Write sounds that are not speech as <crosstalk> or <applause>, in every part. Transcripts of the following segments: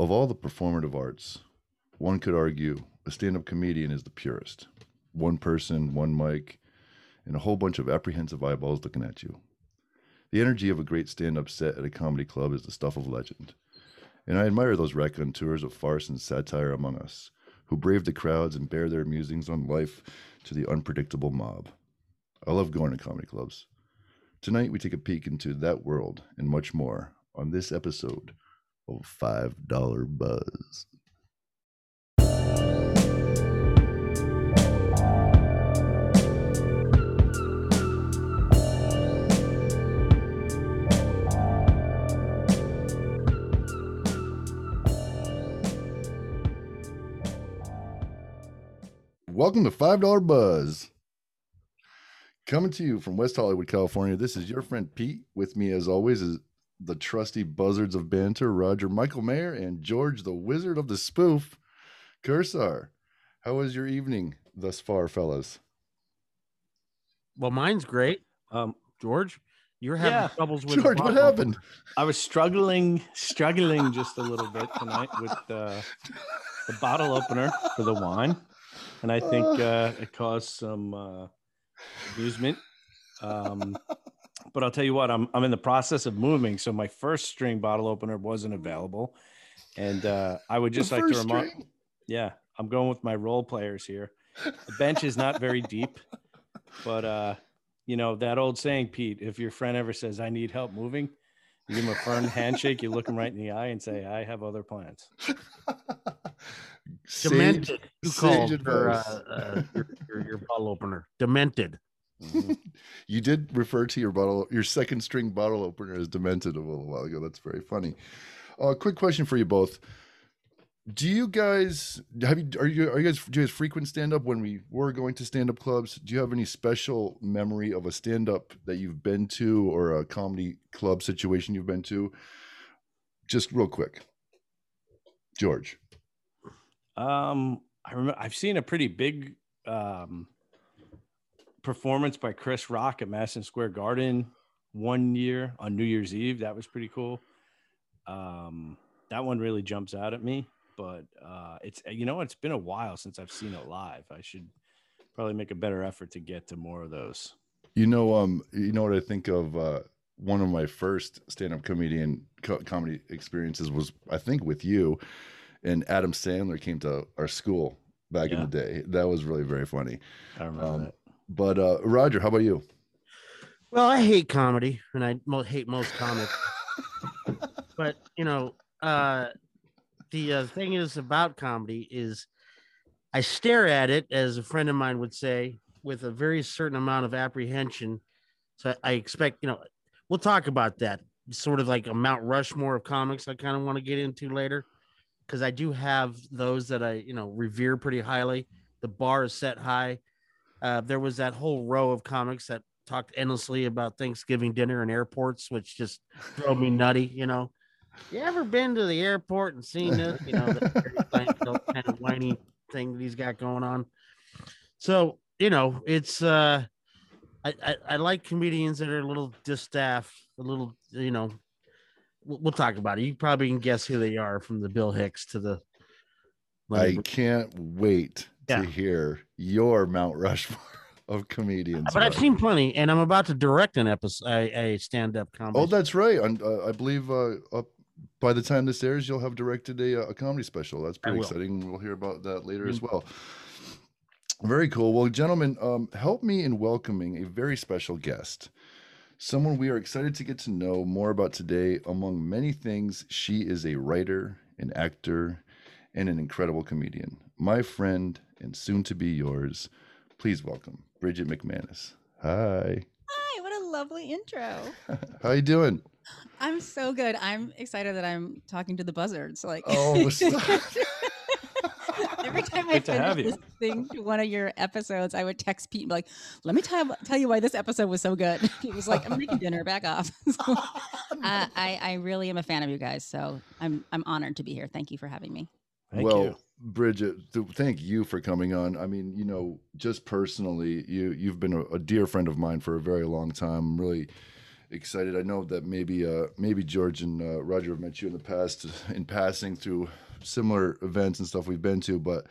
Of all the performative arts, one could argue a stand up comedian is the purest. One person, one mic, and a whole bunch of apprehensive eyeballs looking at you. The energy of a great stand up set at a comedy club is the stuff of legend. And I admire those raconteurs of farce and satire among us who brave the crowds and bear their musings on life to the unpredictable mob. I love going to comedy clubs. Tonight, we take a peek into that world and much more on this episode of $5 Buzz. Welcome to $5 Buzz. Coming to you from West Hollywood, California. This is your friend Pete. With me, as always, is the trusty buzzards of banter, Roger Michael Mayer and George, the wizard of the spoof, Kursar. How was your evening thus far, fellas? Well, mine's great. Um, George, you're having Yeah. troubles with George, what happened? I was struggling, struggling just a little bit tonight with uh, the bottle opener for the wine, and I think uh, it caused some uh, amusement. Um, but I'll tell you what, I'm I'm in the process of moving, so my first string bottle opener wasn't available, and uh, I would just The like to first remind, string? yeah, I'm going with my role players here. The bench is not very deep, but uh, you know that old saying, Pete. If your friend ever says, "I need help moving," you give him a firm handshake. You look him right in the eye and say, "I have other plans." Sage- Demented. You called your, uh, uh, your, your, your bottle opener. Demented. Mhm. you did refer to your bottle, your second string bottle opener as demented a little while ago. That's very funny. Uh, quick question for you both: Do you guys have you are you are you guys do you guys frequent stand up when we were going to stand up clubs? Do you have any special memory of a stand up that you've been to or a comedy club situation you've been to? Just real quick, George. Um, I remember I've seen a pretty big um, performance by Chris Rock at Madison Square Garden one year on New Year's Eve. That was pretty cool. Um, that one really jumps out at me, but uh, it's you know it's been a while since I've seen it live. I should probably make a better effort to get to more of those. You know, um, you know what I think of. Uh, one of my first stand-up comedian co- comedy experiences was, I think, with you, and Adam Sandler came to our school back in the day. That was really very funny. I remember Um, that. But uh, Roger, how about you? Well, I hate comedy and I mo- hate most comics. <laughs> but, you know, uh, the uh, thing is about comedy is I stare at it, as a friend of mine would say, with a very certain amount of apprehension. So I expect, you know, we'll talk about that. Sort of like a Mount Rushmore of comics I kind of want to get into later. Because I do have those that I, you know, revere pretty highly. The bar is set high. Uh, there was that whole row of comics that talked endlessly about Thanksgiving dinner and airports, which just drove me nutty. You know, you ever been to the airport and seen this? You know, the <laughs> kind of whiny thing that he's got going on. So you know, it's uh, I, I I like comedians that are a little distaff, a little you know. We'll, we'll talk about it. You probably can guess who they are from the Bill Hicks to the. Like, I can't wait Yeah. to hear your Mount Rushmore <laughs> of comedians. but I've seen plenty, and I'm about to direct an episode, a, a stand-up comedy. Oh, that's right. Uh, I believe uh, up by the time this airs, you'll have directed a, a comedy special. That's pretty exciting. We'll hear about that later Mm. as well. Very cool. Well, gentlemen, um, help me in welcoming a very special guest. Someone we are excited to get to know more about today. Among many things, she is a writer, an actor, and an incredible comedian. My friend and soon to be yours, please welcome Bridget McManus. Hi. Hi, what a lovely intro. <laughs> How you doing? I'm so good. I'm excited that I'm talking to the buzzards. Like, Oh, <laughs> stop. every time I Good to have finish you. listening to one of your episodes, I would text Pete and be like, "Let me tell tell you why this episode was so good." <laughs> He was like, "I'm making dinner. Back off." So, uh, I I really am a fan of you guys, so I'm I'm honored to be here. Thank you for having me. Thank well, you. Bridget, th- thank you for coming on. I mean, you know, just personally, you you've been a, a dear friend of mine for a very long time. I'm really excited. I know that maybe uh, maybe George and uh, Roger have met you in the past in passing through similar events and stuff we've been to, but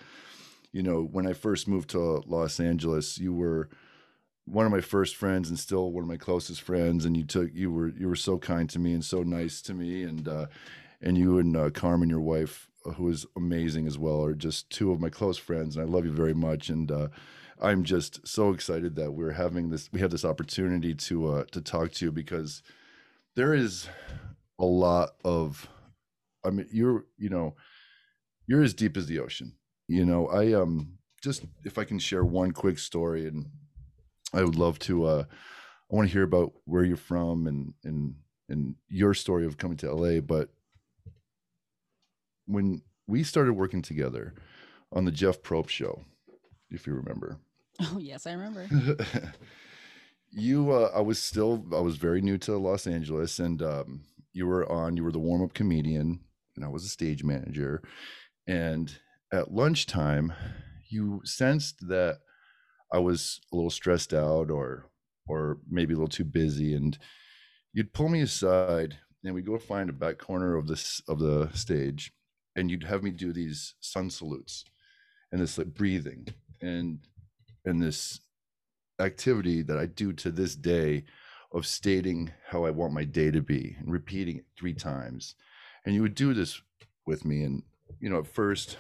you know, when I first moved to Los Angeles, you were one of my first friends and still one of my closest friends and you took you were you were so kind to me and so nice to me and uh and you and uh, Carmen your wife who is amazing as well are just two of my close friends and I love you very much and uh I'm just so excited that we're having this we have this opportunity to uh to talk to you because there is a lot of I mean you're you know you're as deep as the ocean you know I um just if I can share one quick story and I would love to. Uh, I want to hear about where you're from and and and your story of coming to LA. But when we started working together on the Jeff Probst show, if you remember, <laughs> Oh yes, I remember. you, uh, I was still, I was very new to Los Angeles, and um, you were on. You were the warm up comedian, and I was a stage manager. And at lunchtime, you sensed that I was a little stressed out or or maybe a little too busy and you'd pull me aside and we'd go find a back corner of this of the stage and you'd have me do these sun salutes and this like breathing and and this activity that I do to this day of stating how I want my day to be and repeating it three times. And you would do this with me and you know at first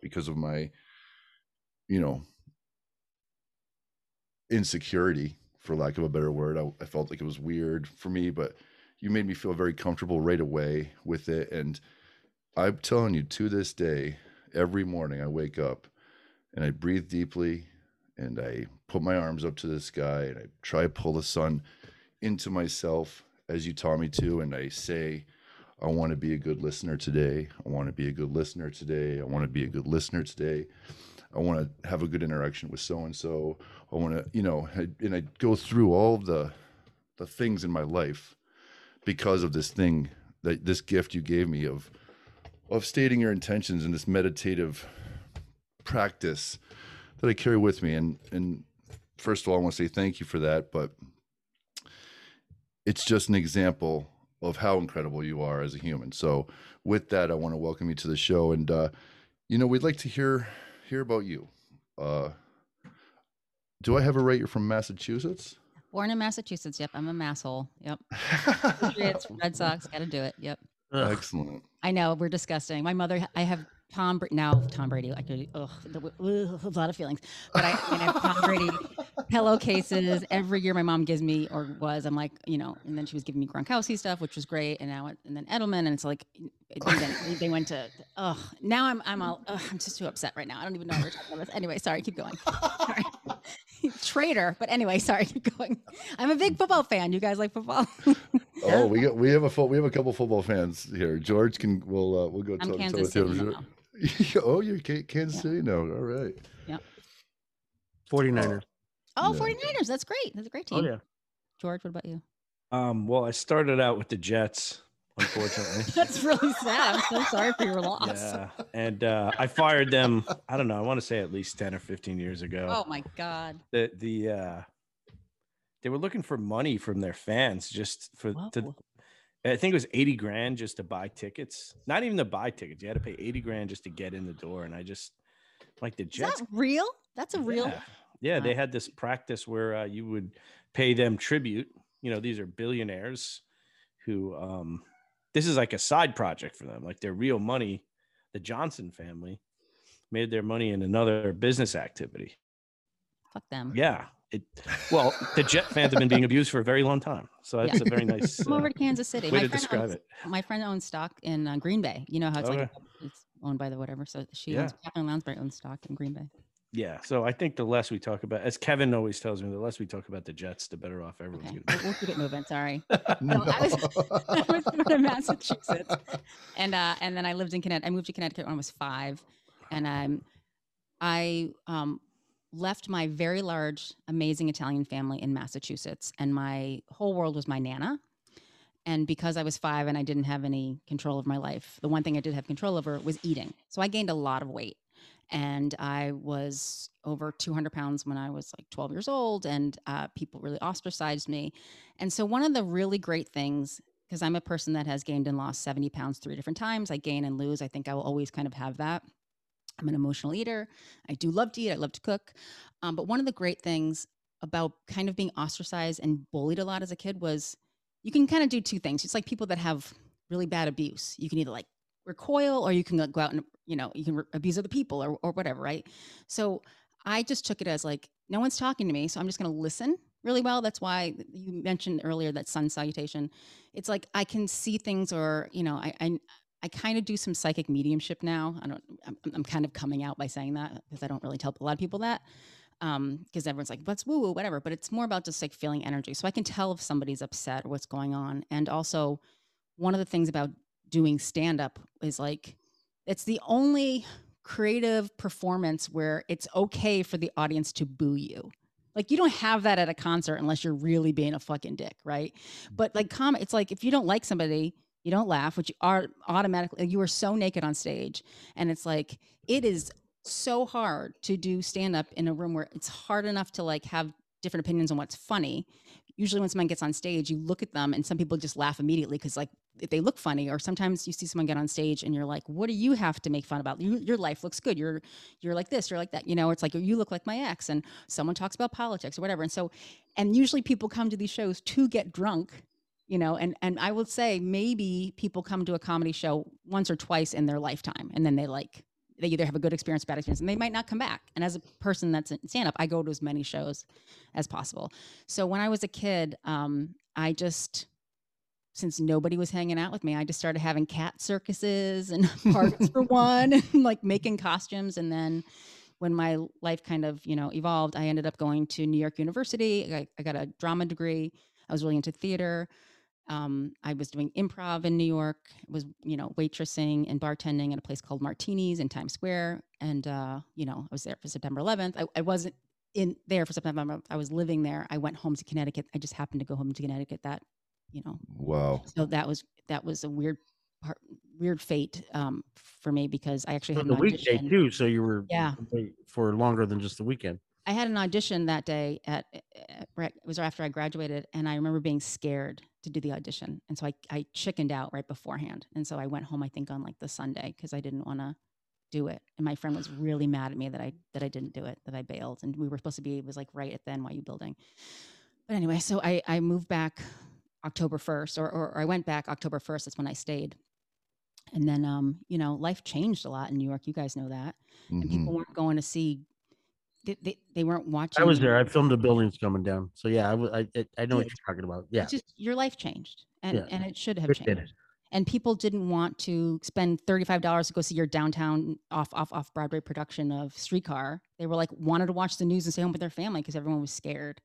because of my you know insecurity for lack of a better word I, I, felt like it was weird for me but you made me feel very comfortable right away with it and i'm telling you to this day every morning i wake up and i breathe deeply and i put my arms up to the sky and i try to pull the sun into myself as you taught me to and i say i want to be a good listener today. I want to be a good listener today. I want to be a good listener today. I want to have a good interaction with so and so. I want to, you know, and I go through all the the things in my life because of this thing that this gift you gave me of of stating your intentions in this meditative practice that I carry with me. And and first of all, I want to say thank you for that. But it's just an example of how incredible you are as a human. So with that, I want to welcome you to the show. And uh, you know, we'd like to hear hear about you. Uh, do I have a right? You're from Massachusetts. Born in Massachusetts. Yep, I'm a masshole. Yep. <laughs> Patriots, Red Sox. Got to do it. Yep. Excellent. I know we're disgusting. My mother. I have Tom. Now Tom Brady. I could. Ugh, the, ugh, a lot of feelings. But I, I, mean, have Tom Brady <laughs> pillowcases every year. My mom gives me or was. I'm like, you know, and then she was giving me Gronkowski stuff, which was great. And now, and then Edelman, and it's like, then they went to. Oh, now I'm. I'm all. Ugh, I'm just too upset right now. I don't even know what we're talking about. Anyway, sorry. Keep going. <laughs> Sorry. <laughs> Traitor. But anyway, sorry. Keep going. I'm a big football fan. You guys like football? Oh, we got we have a fo- we have a couple football fans here. George can we'll uh, we'll go I'm toe to toe with City him. now. <laughs> oh, you're Ka- Kansas Yeah. City now. All right. 49ers. Oh, Yeah. 49ers. That's great. That's a great team. Oh, yeah. George, what about you? Um, well, I started out with the Jets, unfortunately. <laughs> That's really sad. I'm so sorry for your loss. yeah, and uh, I fired them. I don't know. I want to say at least ten or fifteen years ago. Oh my God. The the uh, they were looking for money from their fans just for to. I think it was eighty grand just to buy tickets. Not even to buy tickets. You had to pay eighty grand just to get in the door. And I just like the Is Jets. that real? That's a real. Yeah, yeah they had this practice where uh, you would pay them tribute. You know, these are billionaires who um this is like a side project for them. Like their real money, the Johnson family made their money in another business activity. Fuck them. Yeah. It well, the Jet fans have been being abused for a very long time. So that's a very nice Come uh, over to Kansas City. way My to friend describe owns, it. My friend owns stock in uh, Green Bay. You know how it's like it's owned by the whatever. So she Yeah. owns Kathleen Lansbury owns stock in Green Bay. Yeah. So I think the less we talk about, as Kevin always tells me, the less we talk about the Jets, the better off everyone's Okay, going to be. we'll keep it moving. Sorry. <laughs> No, I was, <laughs> I was born in Massachusetts, and uh, and then I lived in Connecticut. I moved to Connecticut when I was five, and um, I um, left my very large, amazing Italian family in Massachusetts, and my whole world was my nana. And because I was five and I didn't have any control of my life, the one thing I did have control over was eating. So I gained a lot of weight. and I was over 200 pounds when I was like 12 years old, and uh, people really ostracized me. And so, one of the really great things, because I'm a person that has gained and lost 70 pounds three different times, I gain and lose. I think I will always kind of have that. I'm an emotional eater. I do love to eat. I love to cook. Um, but one of the great things about kind of being ostracized and bullied a lot as a kid was you can kind of do two things. It's like people that have really bad abuse. You can either like recoil or you can go out and, you know, you can re- abuse other people or, or whatever, right? So I just took it as like, no one's talking to me. So I'm just going to listen really well. That's why you mentioned earlier that sun salutation. It's like I can see things or, you know, I, I, I kind of do some psychic mediumship now. I don't, I'm, I'm kind of coming out by saying that because I don't really tell a lot of people that um because everyone's like what's woo woo whatever but it's more about just like feeling energy. So i can tell if somebody's upset or what's going on. And also one of the things about doing stand up is like it's the only creative performance where it's okay for the audience to boo you. Like you don't have that at a concert unless you're really being a fucking dick right? But like com it's like if you don't like somebody you don't laugh which you are automatically you are so naked on stage and it's like it is so hard to do stand up in a room where it's hard enough to like have different opinions on what's funny. Usually when someone gets on stage, you look at them and some people just laugh immediately because like they look funny or sometimes you see someone get on stage and you're like, what do you have to make fun about? You, your life looks good. You're you're like this, you're like that. You know, it's like you look like my ex and someone talks about politics or whatever. And so and usually people come to these shows to get drunk you know and and i would say maybe people come to a comedy show once or twice in their lifetime and then they like they either have a good experience, bad experience, and they might not come back. And as a person that's in stand up, I go to as many shows as possible. So when I was a kid, um, I just, since nobody was hanging out with me, I just started having cat circuses and <laughs> parties for one, <laughs> and like making costumes. And then when my life kind of, you know, evolved, I ended up going to New York University. I, I got a drama degree. I was really into theater. Um, I was doing improv in New York, was, you know, waitressing and bartending at a place called Martinis in Times Square. And, uh, you know, I was there for September 11th. I, I wasn't in there for September. 11th. I was living there. I went home to Connecticut. I just happened to go home to Connecticut that, you know. Wow. So that was, that was a weird part, weird fate um, for me because I actually had the an weekday too, so you were Yeah. for longer than just the weekend. I had an audition that day at, at right- it was after I graduated, and I remember being scared to do the audition, and so I I chickened out right beforehand, and so I went home I think on like the Sunday because I didn't want to do it, and my friend was really mad at me that I that I didn't do it, that I bailed, and we were supposed to be it was like right at the NYU building, but anyway, so I I moved back October first, or, or or I went back October first. That's when I stayed, and then um you know life changed a lot in New York. You guys know that, and Mhm. people weren't going to see. They, they, they weren't watching. I was there. I filmed the buildings coming down. So yeah, I I know what you're talking about. Yeah, It's just your life changed, and Yeah. and it should have It did. changed. And people didn't want to spend thirty five dollars to go see your downtown off off off Broadway production of Streetcar. They were like wanted to watch the news and stay home with their family because everyone was scared.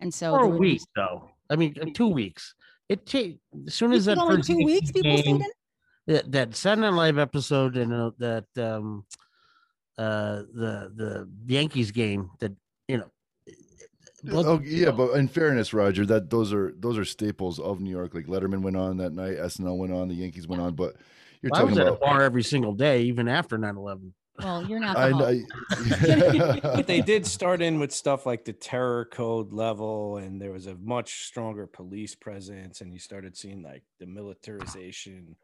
And so for a week these- though. I mean, uh, two weeks. It changed as soon as that only two weeks people in. that that Saturday Night Live episode and uh, that um uh the the Yankees game that you know blood- Oh yeah, but in fairness, Roger, that those are those are staples of New York. Like Letterman went on that night, SNL went on, the Yankees went on, but you're I was talking at a about. bar every single day, even after 9-11. Well, you're not. <laughs> I, I, I, but they <laughs> did start in with stuff like the terror code level and there was a much stronger police presence and you started seeing like the militarization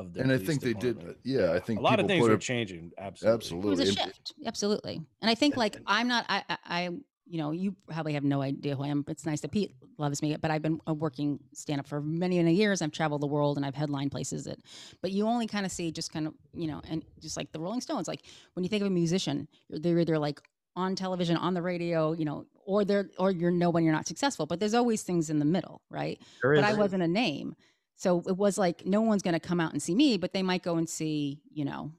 of the and I think they did. Yeah, I think a lot of things are changing absolutely absolutely. it was Absolutely. a shift, absolutely. And I think like I'm not. I, I, I, you know, you probably have no idea who I am. It's nice that Pete loves me, but I've been a working stand up for many, many years. I've traveled the world and I've headlined places that, but you only kind of see just kind of, you know, and just like the Rolling Stones, like when you think of a musician, they're either like on television, on the radio, you know, or they're, or you're no one, you're not successful, but there's always things in the middle, right? There but is. I wasn't a name. So it was like no one's going to come out and see me, but they might go and see, you know,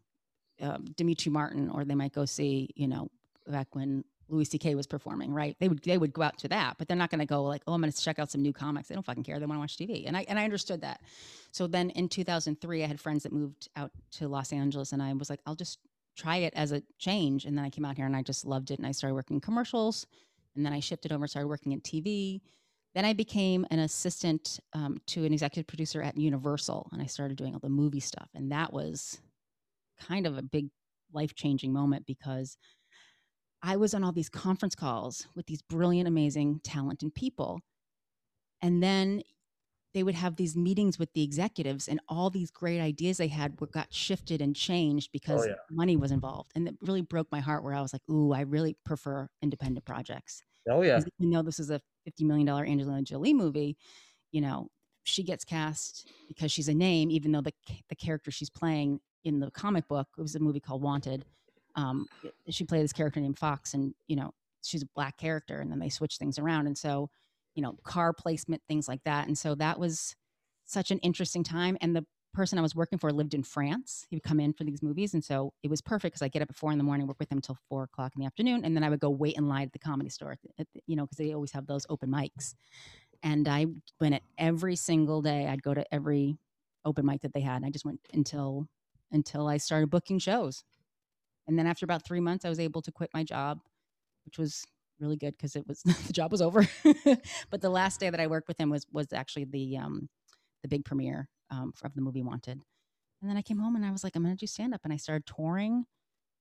um, Demetri Martin, or they might go see, you know, back when Louis C.K. was performing, right? They would they would go out to that, but they're not going to go like, oh, I'm going to check out some new comics. They don't fucking care. They want to watch TV, and I and I understood that. So then in 2003, I had friends that moved out to Los Angeles, and I was like, I'll just try it as a change. And then I came out here and I just loved it, and I started working commercials, and then I shifted over, started working in TV. Then I became an assistant um, to an executive producer at Universal, and I started doing all the movie stuff, and that was kind of a big life changing moment because I was on all these conference calls with these brilliant, amazing, talented people. And then they would have these meetings with the executives and all these great ideas they had were got shifted and changed because yeah. money was involved. And it really broke my heart where I was like, ooh, I really prefer independent projects. Oh yeah Even though this is a $50 million Angelina Jolie movie, you know, she gets cast because she's a name, even though the, the character she's playing in the comic book, it was a movie called Wanted. Um, she played this character named Fox and, you know, she's a black character and then they switch things around. And so, you know, car placement, things like that. And so that was such an interesting time. And the person I was working for lived in France. He would come in for these movies. And so it was perfect because I get up at four in the morning, work with him until four o'clock in the afternoon. And then I would go wait in line at the comedy store, the- you know, because they always have those open mics. And I went at every single day. I'd go to every open mic that they had. And I just went until until I started booking shows. And then after about three months, I was able to quit my job, which was really good because it was <laughs> the job was over. but the last day that I worked with him was was actually the um, the big premiere um, of the movie Wanted. And then I came home and I was like, I'm gonna do stand up, and I started touring,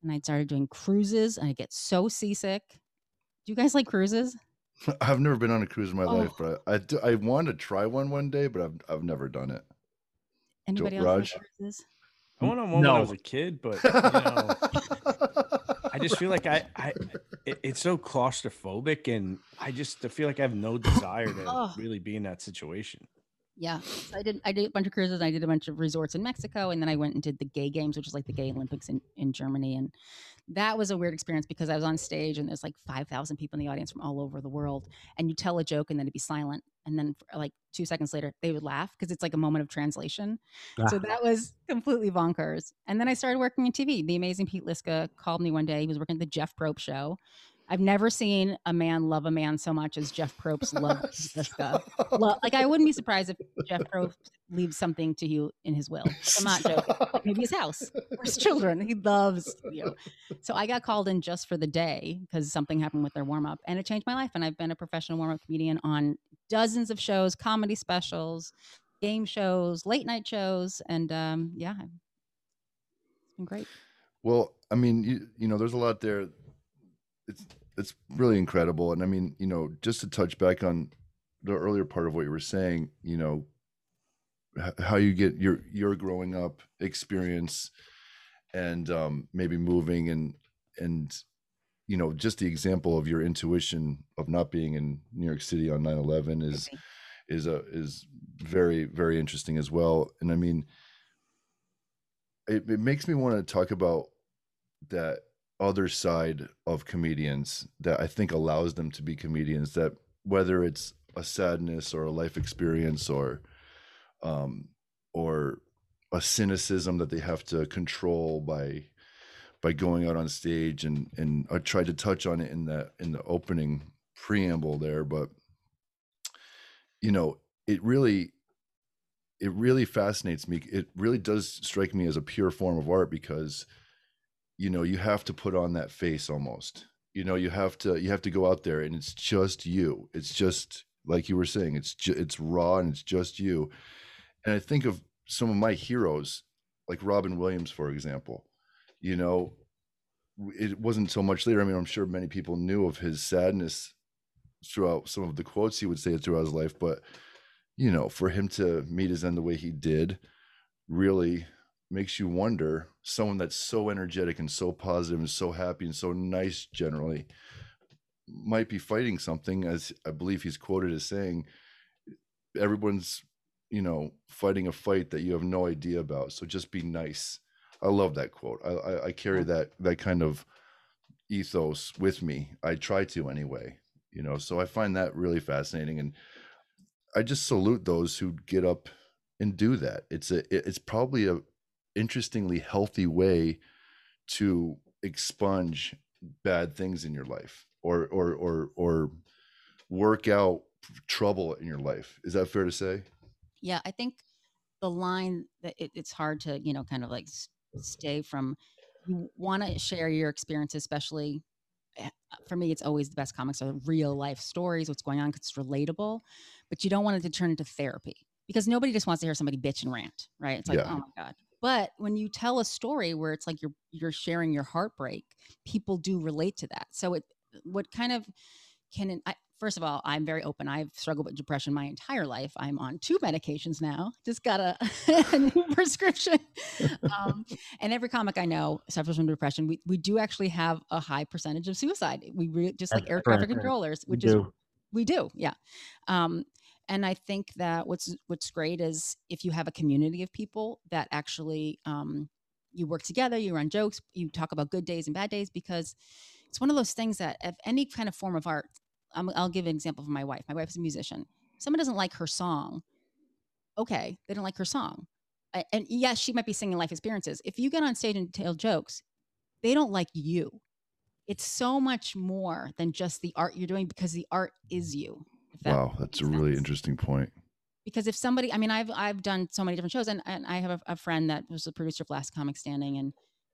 and I started doing cruises, and I get so seasick. Do you guys like cruises? <laughs> I've never been on a cruise in my Oh. life, but I, I, do, I want to try one one day, but I've, I've never done it. Anybody else Raj? like cruises? I went on one when I was a kid, but you know, I <laughs> just feel like I, I it, it's so claustrophobic, and I just feel like I have no desire to Oh. really be in that situation. Yeah, so I did. I did a bunch of cruises. and I did a bunch of resorts in Mexico, and then I went and did the gay games, which is like the gay Olympics in, in Germany, and that was a weird experience because I was on stage and there's like five thousand people in the audience from all over the world, and you tell a joke and then it'd be silent, and then for like two seconds later they would laugh because it's like a moment of translation. So Ah. that was completely bonkers. And then I started working in TV. The amazing Pete Liska called me one day. He was working at the Jeff Probst show. I've never seen a man love a man so much as Jeff Probst loves <laughs> Pete Liska well, like I wouldn't be surprised if Jeff Probst leaves something to you in his will. I'm not joking. Like, maybe his house or his children. He loves you. So I got called in just for the day because something happened with their warm up, and it changed my life. And I've been a professional warm up comedian on dozens of shows, comedy specials, game shows, late night shows, and um, yeah, it's been great. Well, I mean, you, you know, there's a lot there. It's it's really incredible, and I mean, you know, just to touch back on the earlier part of what you were saying, you know, how you get your your growing up experience, and um, maybe moving and and you know, just the example of your intuition of not being in New York City on 9/11 is Crazy. is a is very very interesting as well and i mean it, it makes me want to talk about that other side of comedians that i think allows them to be comedians that whether it's a sadness or a life experience or um or a cynicism that they have to control by by going out on stage and and I tried to touch on it in the in the opening preamble there but you know it really it really fascinates me. It really does strike me as a pure form of art because you know you have to put on that face almost. You know you have to you have to go out there and it's just you. It's just like you were saying it's ju- it's raw and it's just you. And i think of some of my heroes like robin williams for example. You know it wasn't so much later. I mean i'm sure many people knew of his sadness throughout some of the quotes he would say throughout his life but you know for him to meet his end the way he did really makes you wonder someone that's so energetic and so positive and so happy and so nice generally might be fighting something as i believe he's quoted as saying everyone's you know fighting a fight that you have no idea about so just be nice. I love that quote. I i, I carry that that kind of ethos with me. I try to anyway you know so i find that really fascinating and i just salute those who get up and do that. It's a it's probably a interestingly healthy way to expunge bad things in your life or or or or work out trouble in your life is that fair to say Yeah, I think the line that it, it's hard to, you know, kind of like stay from. You want to share your experience, especially eh, for me. It's always the best comics are real life stories, what's going on, 'cause it's relatable. But you don't want it to turn into therapy because nobody just wants to hear somebody bitch and rant, right? It's like, Yeah. oh my god, But when you tell a story where it's like you're you're sharing your heartbreak, people do relate to that. So it what kind of can I, first of all, I'm very open. I've struggled with depression my entire life. I'm on two medications now. Just got a, <laughs> a new <laughs> prescription. Um, and every comic I know suffers from depression. We we do actually have a high percentage of suicide. We re, just like air traffic controllers, We which is do. we do, yeah. Um, and I think that what's what's great is if you have a community of people that actually um, you work together, you run jokes, you talk about good days and bad days, because it's one of those things that if any kind of form of art, um, I'll give an example from my wife. My wife is a musician. Someone doesn't like her song. Okay, they don't like her song, and yes, she might be singing life experiences. If you get on stage and tell jokes, they don't like you. It's so much more than just the art you're doing because the art is you. That Wow, that's a really sense. interesting point. because if somebody i mean i've i've done so many different shows and, and i have a, a friend that was the producer of last comic standing and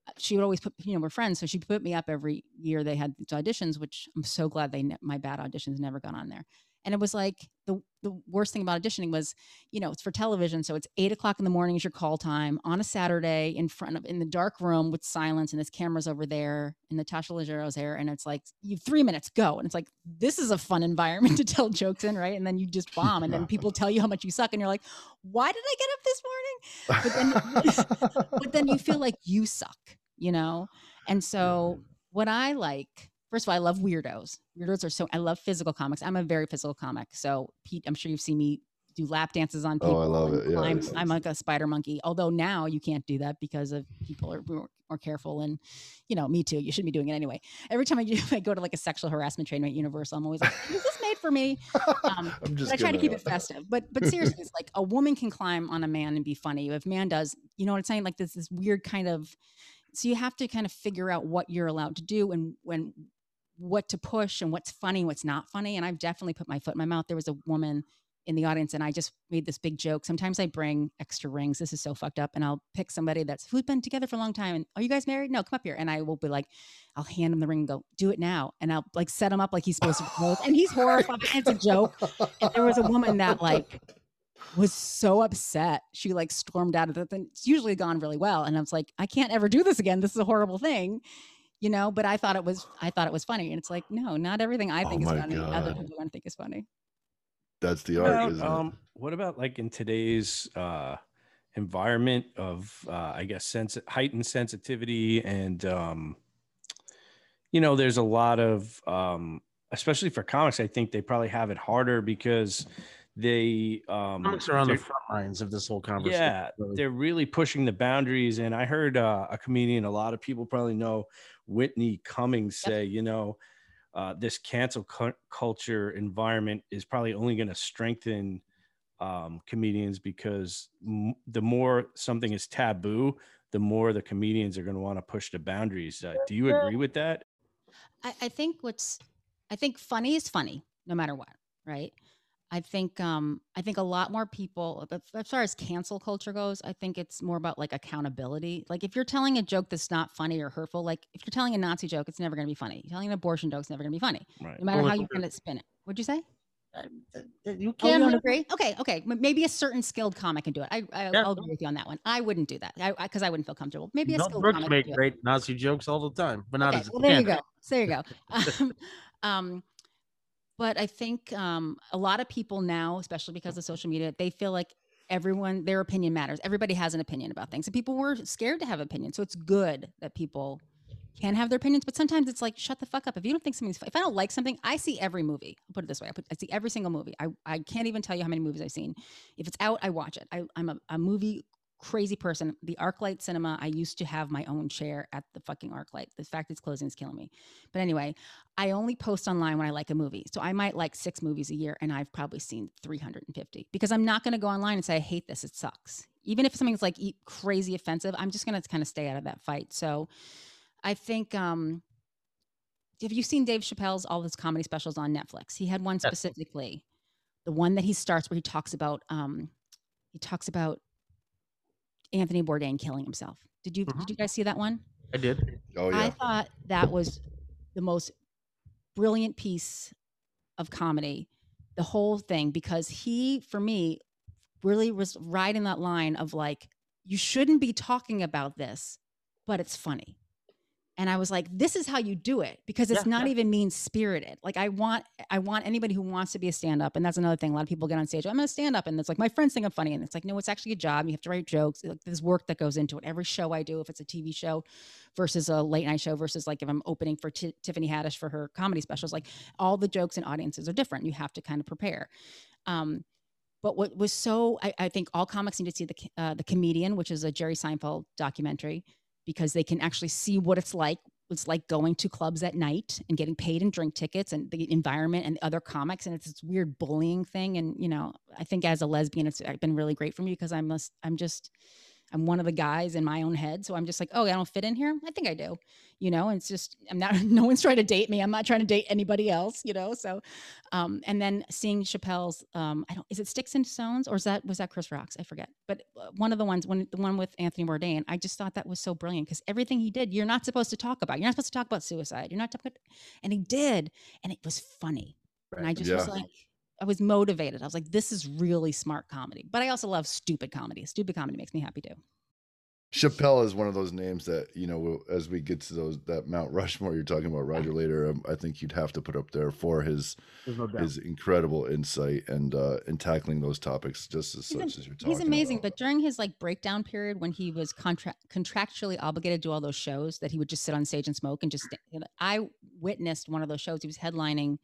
uh, she would always put you know we're friends so she put me up every year they had auditions which i'm so glad they ne- my bad auditions never got on there and it was like the the worst thing about auditioning was you know it's for television so it's eight o'clock in the morning is your call time on a saturday in front of in the dark room with silence and this camera's over there and natasha leggero's there and it's like you have three minutes go and it's like this is a fun environment to tell jokes in right? And then you just bomb and then <laughs> people tell you how much you suck and you're like why did i get up this morning? But then <laughs> but then you feel like you suck you know? And so what i like first of all i love weirdos. Weirdos are so i love physical comics. I'm a very physical comic. So pete i'm sure you've seen me do lap dances on people Oh, I love it. Yeah, it's- i'm like a spider monkey. Although now you can't do that because of people are more, more careful and you know me too. You shouldn't be doing it anyway. Every time i, do, <laughs> I go to like a sexual harassment training at universal i'm always like is this made for me? <laughs> Um, I'm just I try to keep it festive. But <laughs> but seriously, it's like a woman can climb on a man and be funny. If a man does, you know what I'm saying? Like this this weird kind of so you have to kind of figure out what you're allowed to do and when what to push and what's funny, what's not funny. And I've definitely put my foot in my mouth. There was a woman in the audience and I just made this big joke. Sometimes I bring extra rings. This is so fucked up. And I'll pick somebody that's who's been together for a long time. And are you guys married? No, come up here. And I will be like, I'll hand him the ring and go, do it now. And I'll like set him up like he's supposed to propose. <laughs> And he's horrified. it's a joke. And there was a woman that like was so upset. She like stormed out of the thing. It's usually gone really well. And I was like, I can't ever do this again. This is a horrible thing. You know, but I thought it was I thought it was funny. And it's like, no, not everything I Oh think is my funny. Other people are gonna think is funny. That's the What art, about, isn't um, what about like in today's uh, environment of, uh, I guess, sense heightened sensitivity and, um, you know, there's a lot of, um, especially for comics, I think they probably have it harder because they um, Comics are on the front lines of this whole conversation. yeah, really. they're really pushing the boundaries. And I heard uh, a comedian, a lot of people probably know Whitney Cummings Yep. say, you know, uh, this cancel cu- culture environment is probably only going to strengthen um, comedians because m- the more something is taboo, the more the comedians are going to want to push the boundaries. Uh, do you agree with that? I, I think what's I think funny is funny, no matter what, right? I think um I think a lot more people as- as far as cancel culture goes, I think it's more about like accountability. Like if you're telling a joke that's not funny or hurtful, like if you're telling a Nazi joke, it's never gonna be funny. You're telling an abortion joke, it's never gonna be funny, Right. no matter Well, how you kind of spin it. What'd you say? Uh, You Oh, can don't agree? Okay, okay. Maybe a certain skilled comic can do it. I, I Yeah. I'll agree with you on that one. I wouldn't do that. I because I, wouldn't feel comfortable. Maybe a Mel skilled Brooks comic. make can it. great Nazi jokes all the time, but not okay, as well there you go so there you go <laughs> <laughs> um, um, but i think um, a lot of people now especially because of social media they feel like everyone their opinion matters. Everybody has an opinion about things and people were scared to have opinions so it's good that people can have their opinions but sometimes it's like shut the fuck up. If you don't think something's if i don't like something i see every movie. I'll put it this way i, put, I see every single movie. I, I can't even tell you how many movies i've seen. If it's out i watch it. I, i'm a, a movie crazy person. The ArcLight Cinema, I used to have my own chair at the fucking ArcLight. The fact it's closing is killing me. But anyway, I only post online when I like a movie. So I might like six movies a year and I've probably seen 350 because I'm not going to go online and say, I hate this. It sucks. Even if something's like crazy offensive, I'm just going to kind of stay out of that fight. So I think, um, have you seen Dave Chappelle's all his comedy specials on Netflix? He had one specifically, the one that he starts where he talks about, um, he talks about Anthony Bourdain killing himself. Did you Mhm. did you guys see that one? I did. Oh yeah. I thought that was the most brilliant piece of comedy, the whole thing, because he, for me, really was riding that line of like, you shouldn't be talking about this, but it's funny. And I was like, this is how you do it because it's Yeah, not yeah. even mean spirited. Like I want, I want anybody who wants to be a stand up. And that's another thing. A lot of people get on stage. I'm going to stand up. And it's like, my friends think I'm funny. And it's like, no, it's actually a job. You have to write jokes. Like, there's work that goes into it. Every show I do, if it's a TV show versus a late night show versus like if I'm opening for Ti- Tiffany Haddish for her comedy specials, like all the jokes and audiences are different. You have to kind of prepare. Um, but what was so, I, I think all comics need to see the uh, the comedian, which is a Jerry Seinfeld documentary, because they can actually see what it's like. It's like going to clubs at night and getting paid and drink tickets and the environment and other comics and it's this weird bullying thing. And you know, I think as a lesbian, it's been really great for me because I'm a, I'm just I'm one of the guys in my own head. So I'm just like, oh, I don't fit in here. I think I do, you know, and it's just, I'm not, <laughs> no one's trying to date me. I'm not trying to date anybody else, you know? So, um, and then seeing Chappelle's, um, I don't, is it Sticks and Stones or is that, was that Chris Rocks? I forget. But uh, one of the ones, when the one with Anthony Bourdain, I just thought that was so brilliant because everything he did, you're not supposed to talk about. You're not supposed to talk about suicide. You're not, talking and he did. And it was funny. And I Right. just was like, I was motivated. I was like, this is really smart comedy. But I also love stupid comedy. Stupid comedy makes me happy too. Chappelle is one of those names that you know. As we get to those that Mount <laughs> Rushmore you're talking about, Roger later, um, I think you'd have to put up there for his no his incredible insight and uh in tackling those topics just as He's, such am- as you're talking. he's amazing. about. But during his like breakdown period when he was contra- contractually obligated to do all those shows that he would just sit on stage and smoke and just, sta- you know, I witnessed one of those shows. He was headlining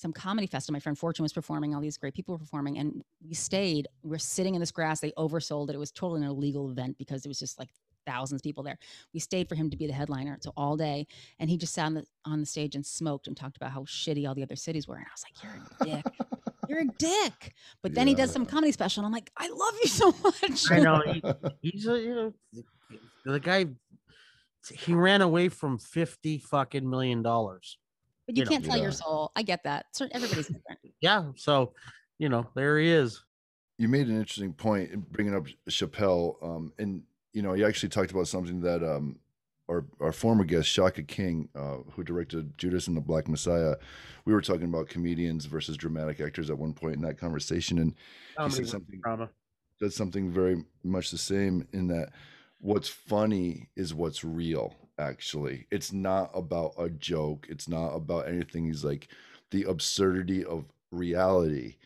some comedy festival. My friend Fortune was performing, all these great people were performing, and we stayed. We are sitting in this grass. They oversold it. It was totally an illegal event because it was just like thousands of people there. We stayed for him to be the headliner, so all day, and he just sat on the on the stage and smoked and talked about how shitty all the other cities were. And I was like, "You're a dick. <laughs> You're a dick." But then he does some comedy special, and I'm like, "I love you so much." I know. He, <laughs> he's a, you know, the guy, he ran away from 50 fucking million dollars. But you you can't sell Yeah. your soul. I get that. Everybody's different. Yeah. So, you know, there he is. you made an interesting point in bringing up Chappelle, um, and you know, you actually talked about something that um, our our former guest Shaka King, uh, who directed Judas and the Black Messiah, we were talking about comedians versus dramatic actors at one point in that conversation, and he said something drama. does something very much the same in that what's funny is what's real actually. It's not about a joke. It's not about anything. He's like the absurdity of reality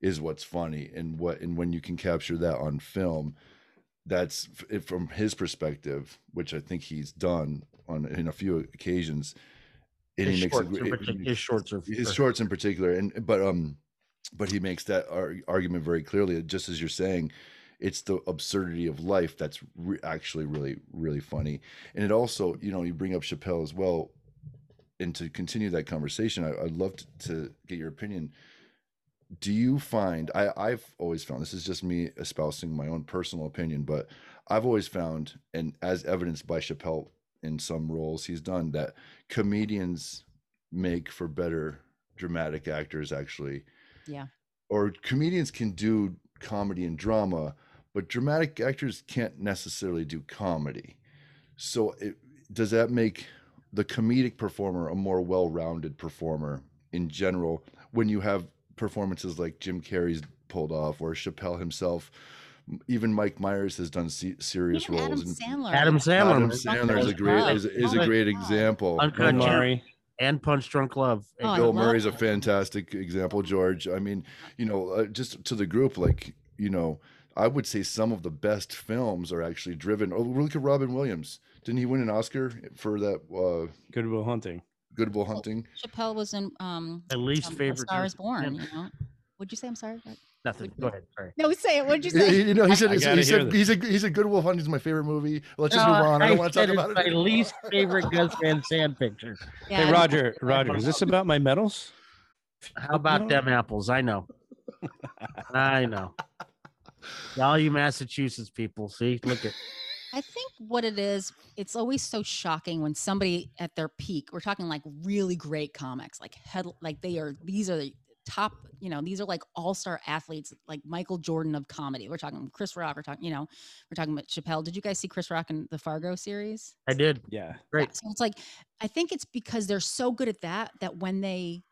is what's funny and what and when you can capture that on film that's from his perspective which i think he's done on in a few occasions and His he makes a shorts, it- his shorts are his shorts in particular and but um but he makes that ar- argument very clearly just as you're saying it's the absurdity of life that's re- actually really really funny. And it also you know you bring up chappelle as well and to continue that conversation I, i'd love to, to get your opinion. Do you find I, i've always found this is just me espousing my own personal opinion but i've always found and as evidenced by chappelle in some roles he's done that comedians make for better dramatic actors actually. Yeah. or comedians can do comedy and drama but dramatic actors can't necessarily do comedy so it, does that make the comedic performer a more well-rounded performer in general when you have performances like jim carrey's pulled off or chappelle himself even mike myers has done se- serious Even Adam roles and Sandler. Adam Sandler. Adam. Sandler is a great is, is a great example. Uncut Bill Murray. and Punch Drunk Love. Oh, Bill love Murray's a fantastic example, George. I mean, you know, uh, just to the group, like, you know, I would say some of the best films are actually driven. Oh, look at Robin Williams. Didn't he win an Oscar for that uh, Good Will Hunting. Good Will Hunting? Chappelle was in um, My least um, favorite. Star is Born. film. You know, would you say? I'm sorry. What? Nothing. Go ahead. Sorry. No, say it. What'd you say? you know, he said, he gotta hear said he's a he's a Good Will Hunting's my favorite movie. Let's just No, move on. I don't want to talk about it's it. My anymore. least favorite Gus Van Sant picture. Yeah, Hey Roger, Roger, is this about my medals? How about them apples? I know. <laughs> I know. All you Massachusetts people, see, look at I think what it is, it's always so shocking when somebody at their peak, we're talking like really great comics, like head, like they are, these are the top, you know, these are like all star athletes, like Michael Jordan of comedy. We're talking Chris Rock, we're talking, you know, we're talking about Chappelle. Did you guys see Chris Rock in the Fargo series? I did. Yeah. Great. Yeah, so it's like, I think it's because they're so good at that, that when they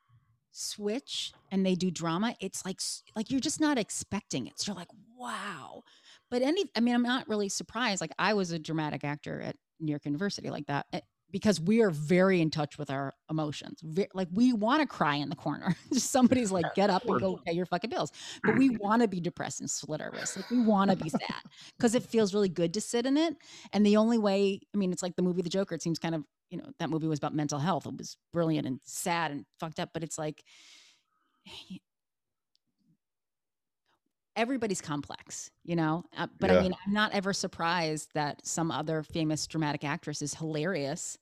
switch and they do drama, it's like, like you're just not expecting it. So you're like, wow. but any i mean i'm not really surprised like i was a dramatic actor at new york university like that eh, because we are very in touch with our emotions. Ve- like we want to cry in the corner. <laughs> Somebody's like get up and go pay your fucking bills. But we <laughs> want to be depressed and slit our wrists. Like we want to be sad because it feels really good to sit in it. And the only way i mean it's like the movie the joker it seems kind of you know that movie was about mental health it was brilliant and sad and fucked up but it's like everybody's complex, you know. Uh, but Yeah. I mean, I'm not ever surprised that some other famous dramatic actress is hilarious.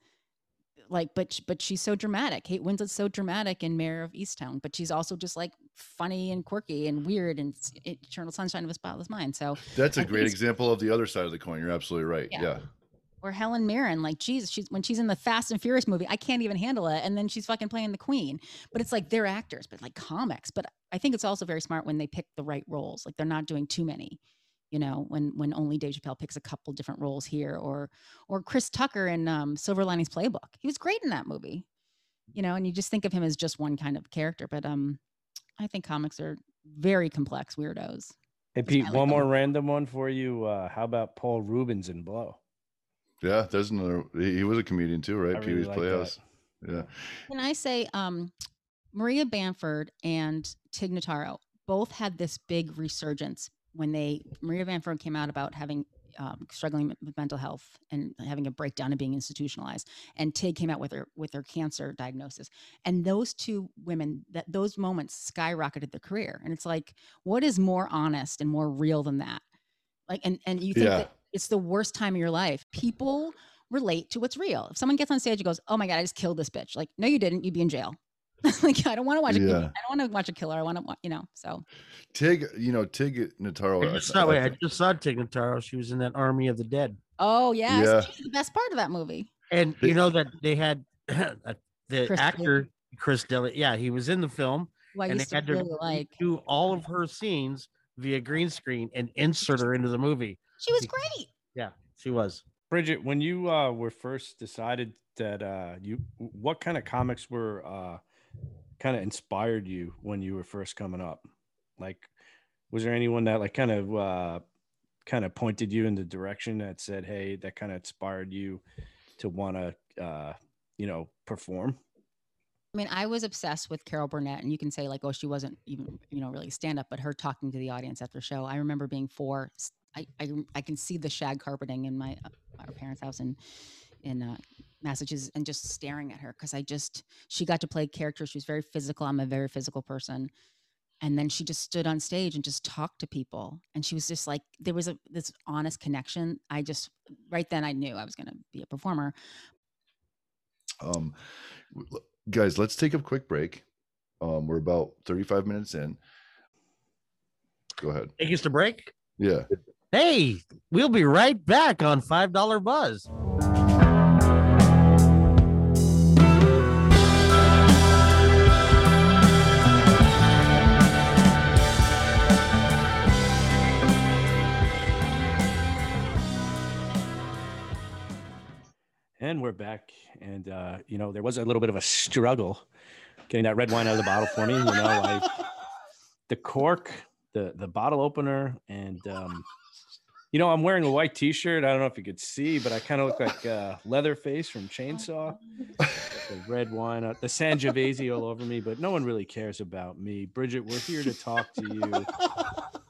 Like, but but she's so dramatic. Kate Winslet's so dramatic in Mare of Easttown, but she's also just like funny and quirky and weird and Eternal Sunshine of a Spotless Mind. So, That's a I great example of the other side of the coin. You're absolutely right. Yeah. Yeah. Or Helen Mirren, like, geez, she's when she's in the Fast and Furious movie, I can't even handle it, and then she's fucking playing the Queen. But it's like they're actors, but like comics. But I think it's also very smart when they pick the right roles. Like they're not doing too many. You know, when when only Dave Chappelle picks a couple different roles here, or or Chris Tucker in um, Silver Linings Playbook. He was great in that movie. You know, and you just think of him as just one kind of character. But um, I think comics are very complex weirdos. Hey Pete, one more random one for you. Uh, how about Paul Reubens in Blow? Yeah. There's another. He, he was a comedian too, right? I Pee Wee's like Playhouse. that. Yeah. Can I say, um, Maria Bamford and Tig Notaro both had this big resurgence when they Maria Bamford came out about having um, struggling with mental health and having a breakdown and being institutionalized, and Tig came out with her with her cancer diagnosis. And those two women, that those moments skyrocketed their career. And it's like, what is more honest and more real than that? Like, and and you think Yeah. that it's the worst time of your life. People relate to what's real. If someone gets on stage and goes, "Oh my god, I just killed this bitch," like, no, you didn't. You'd be in jail. <laughs> like, I don't want to watch a. Yeah. I don't want to watch a killer. I want to, you know. So Tig, you know, Tig Notaro. I I- just I- saw, wait, I I just saw Tig Notaro. She was in that Army of the Dead. Oh yeah, Yeah. she's the best part of that movie. And you know that they had <clears throat> uh, the Chris actor Chris D'Elia. Yeah, he was in the film, Who I and they had to really like. do all of her scenes via green screen and insert her into the movie. She was great. Yeah, she was. Bridget, when you uh, were first decided that uh, you, what kind of comics were uh, kind of inspired you when you were first coming up? Like, was there anyone that like kind of uh, kind of pointed you in the direction that said, "Hey," that kind of inspired you to want to, uh, you know, perform? I mean, I was obsessed with Carol Burnett, and you can say like, oh, she wasn't even, you know, really stand up, but her talking to the audience after the show. I remember being four. S- I I, I can see the shag carpeting in my uh, our parents' house in in uh, Massachusetts, and just staring at her because I just she got to play characters. She was very physical. I'm a very physical person, and then she just stood on stage and just talked to people, and she was just like there was a this honest connection. I just right then I knew I was going to be a performer. Um, guys, let's take a quick break. Um, we're about 35 minutes in. Go ahead. Take us to break. Yeah. Hey, we'll be right back on Five Dollar Buzz. And we're back. And, uh, you know, there was a little bit of a struggle getting that red wine out of the bottle for me. You know, like <laughs> the cork, the, the bottle opener, and, um, you know, I'm wearing a white t shirt. I don't know if you could see, but I kind of look like uh, Leatherface from Chainsaw. the <laughs> red wine, uh, the Sangiovese all over me, but no one really cares about me. Bridget, we're here to talk to you.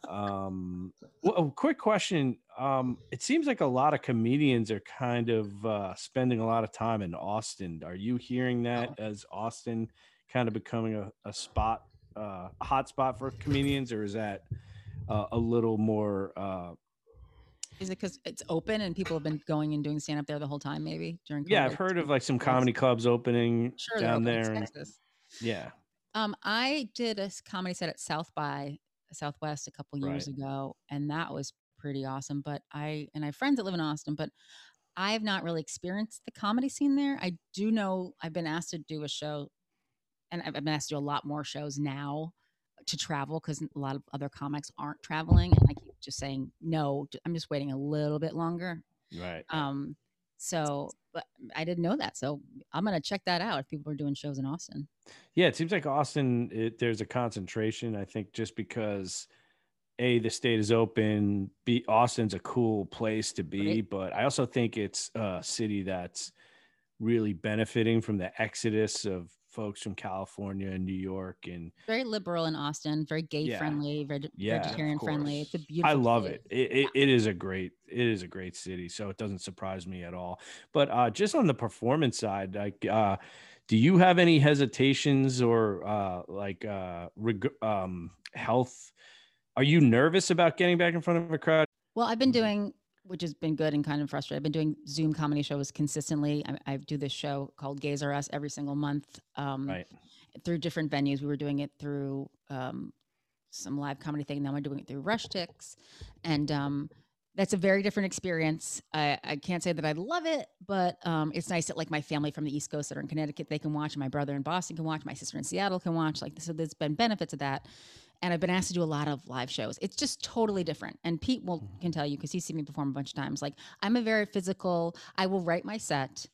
Um, well, a quick question. Um, it seems like a lot of comedians are kind of uh, spending a lot of time in Austin. Are you hearing that as Austin kind of becoming a, a spot, uh, a hot spot for comedians, or is that uh, a little more? Is it because it's open and people have been going and doing stand up there the whole time? Maybe during. yeah, I've heard of like some comedy clubs opening Sure, down there. And, yeah, Um, I did a comedy set at South by Southwest a couple years ago, and that was pretty awesome. But I and I have friends that live in Austin, but I have not really experienced the comedy scene there. I do know I've been asked to do a show, and I've I've been asked to do a lot more shows now to travel because a lot of other comics aren't traveling, and I keep just saying no. I'm just waiting a little bit longer. right. Um, so, but I didn't know that, so I'm gonna check that out if people are doing shows in Austin. Yeah, it seems like Austin. It, there's a concentration. I think just because a the state is open. B Austin's a cool place to be, Right. but I also think it's a city that's really benefiting from the exodus of folks from California and New York and Very liberal in Austin, very gay Yeah. friendly, Yeah, vegetarian friendly. It's a beautiful. I love city. it. It, it. it is a great it is a great city, so it doesn't surprise me at all. But uh, just on the performance side, like, uh, do you have any hesitations or uh, like uh, reg- um, health? Are you nervous about getting back in front of a crowd? Well, I've been doing, which has been good and kind of frustrating. I've been doing Zoom comedy shows consistently. I, I do this show called Gays R Us every single month um, Right. through different venues. We were doing it through um, some live comedy thing. Now we're doing it through Rush Ticks. And um, that's a very different experience. I, I can't say that I love it, but um, it's nice that like my family from the East Coast that are in Connecticut, they can watch. My brother in Boston can watch. My sister in Seattle can watch. Like, so there's been benefits of that and I've been asked to do a lot of live shows. It's just totally different. And Pete will mm-hmm. can tell you because he's seen me perform a bunch of times. Like I'm a very physical. I will write my set,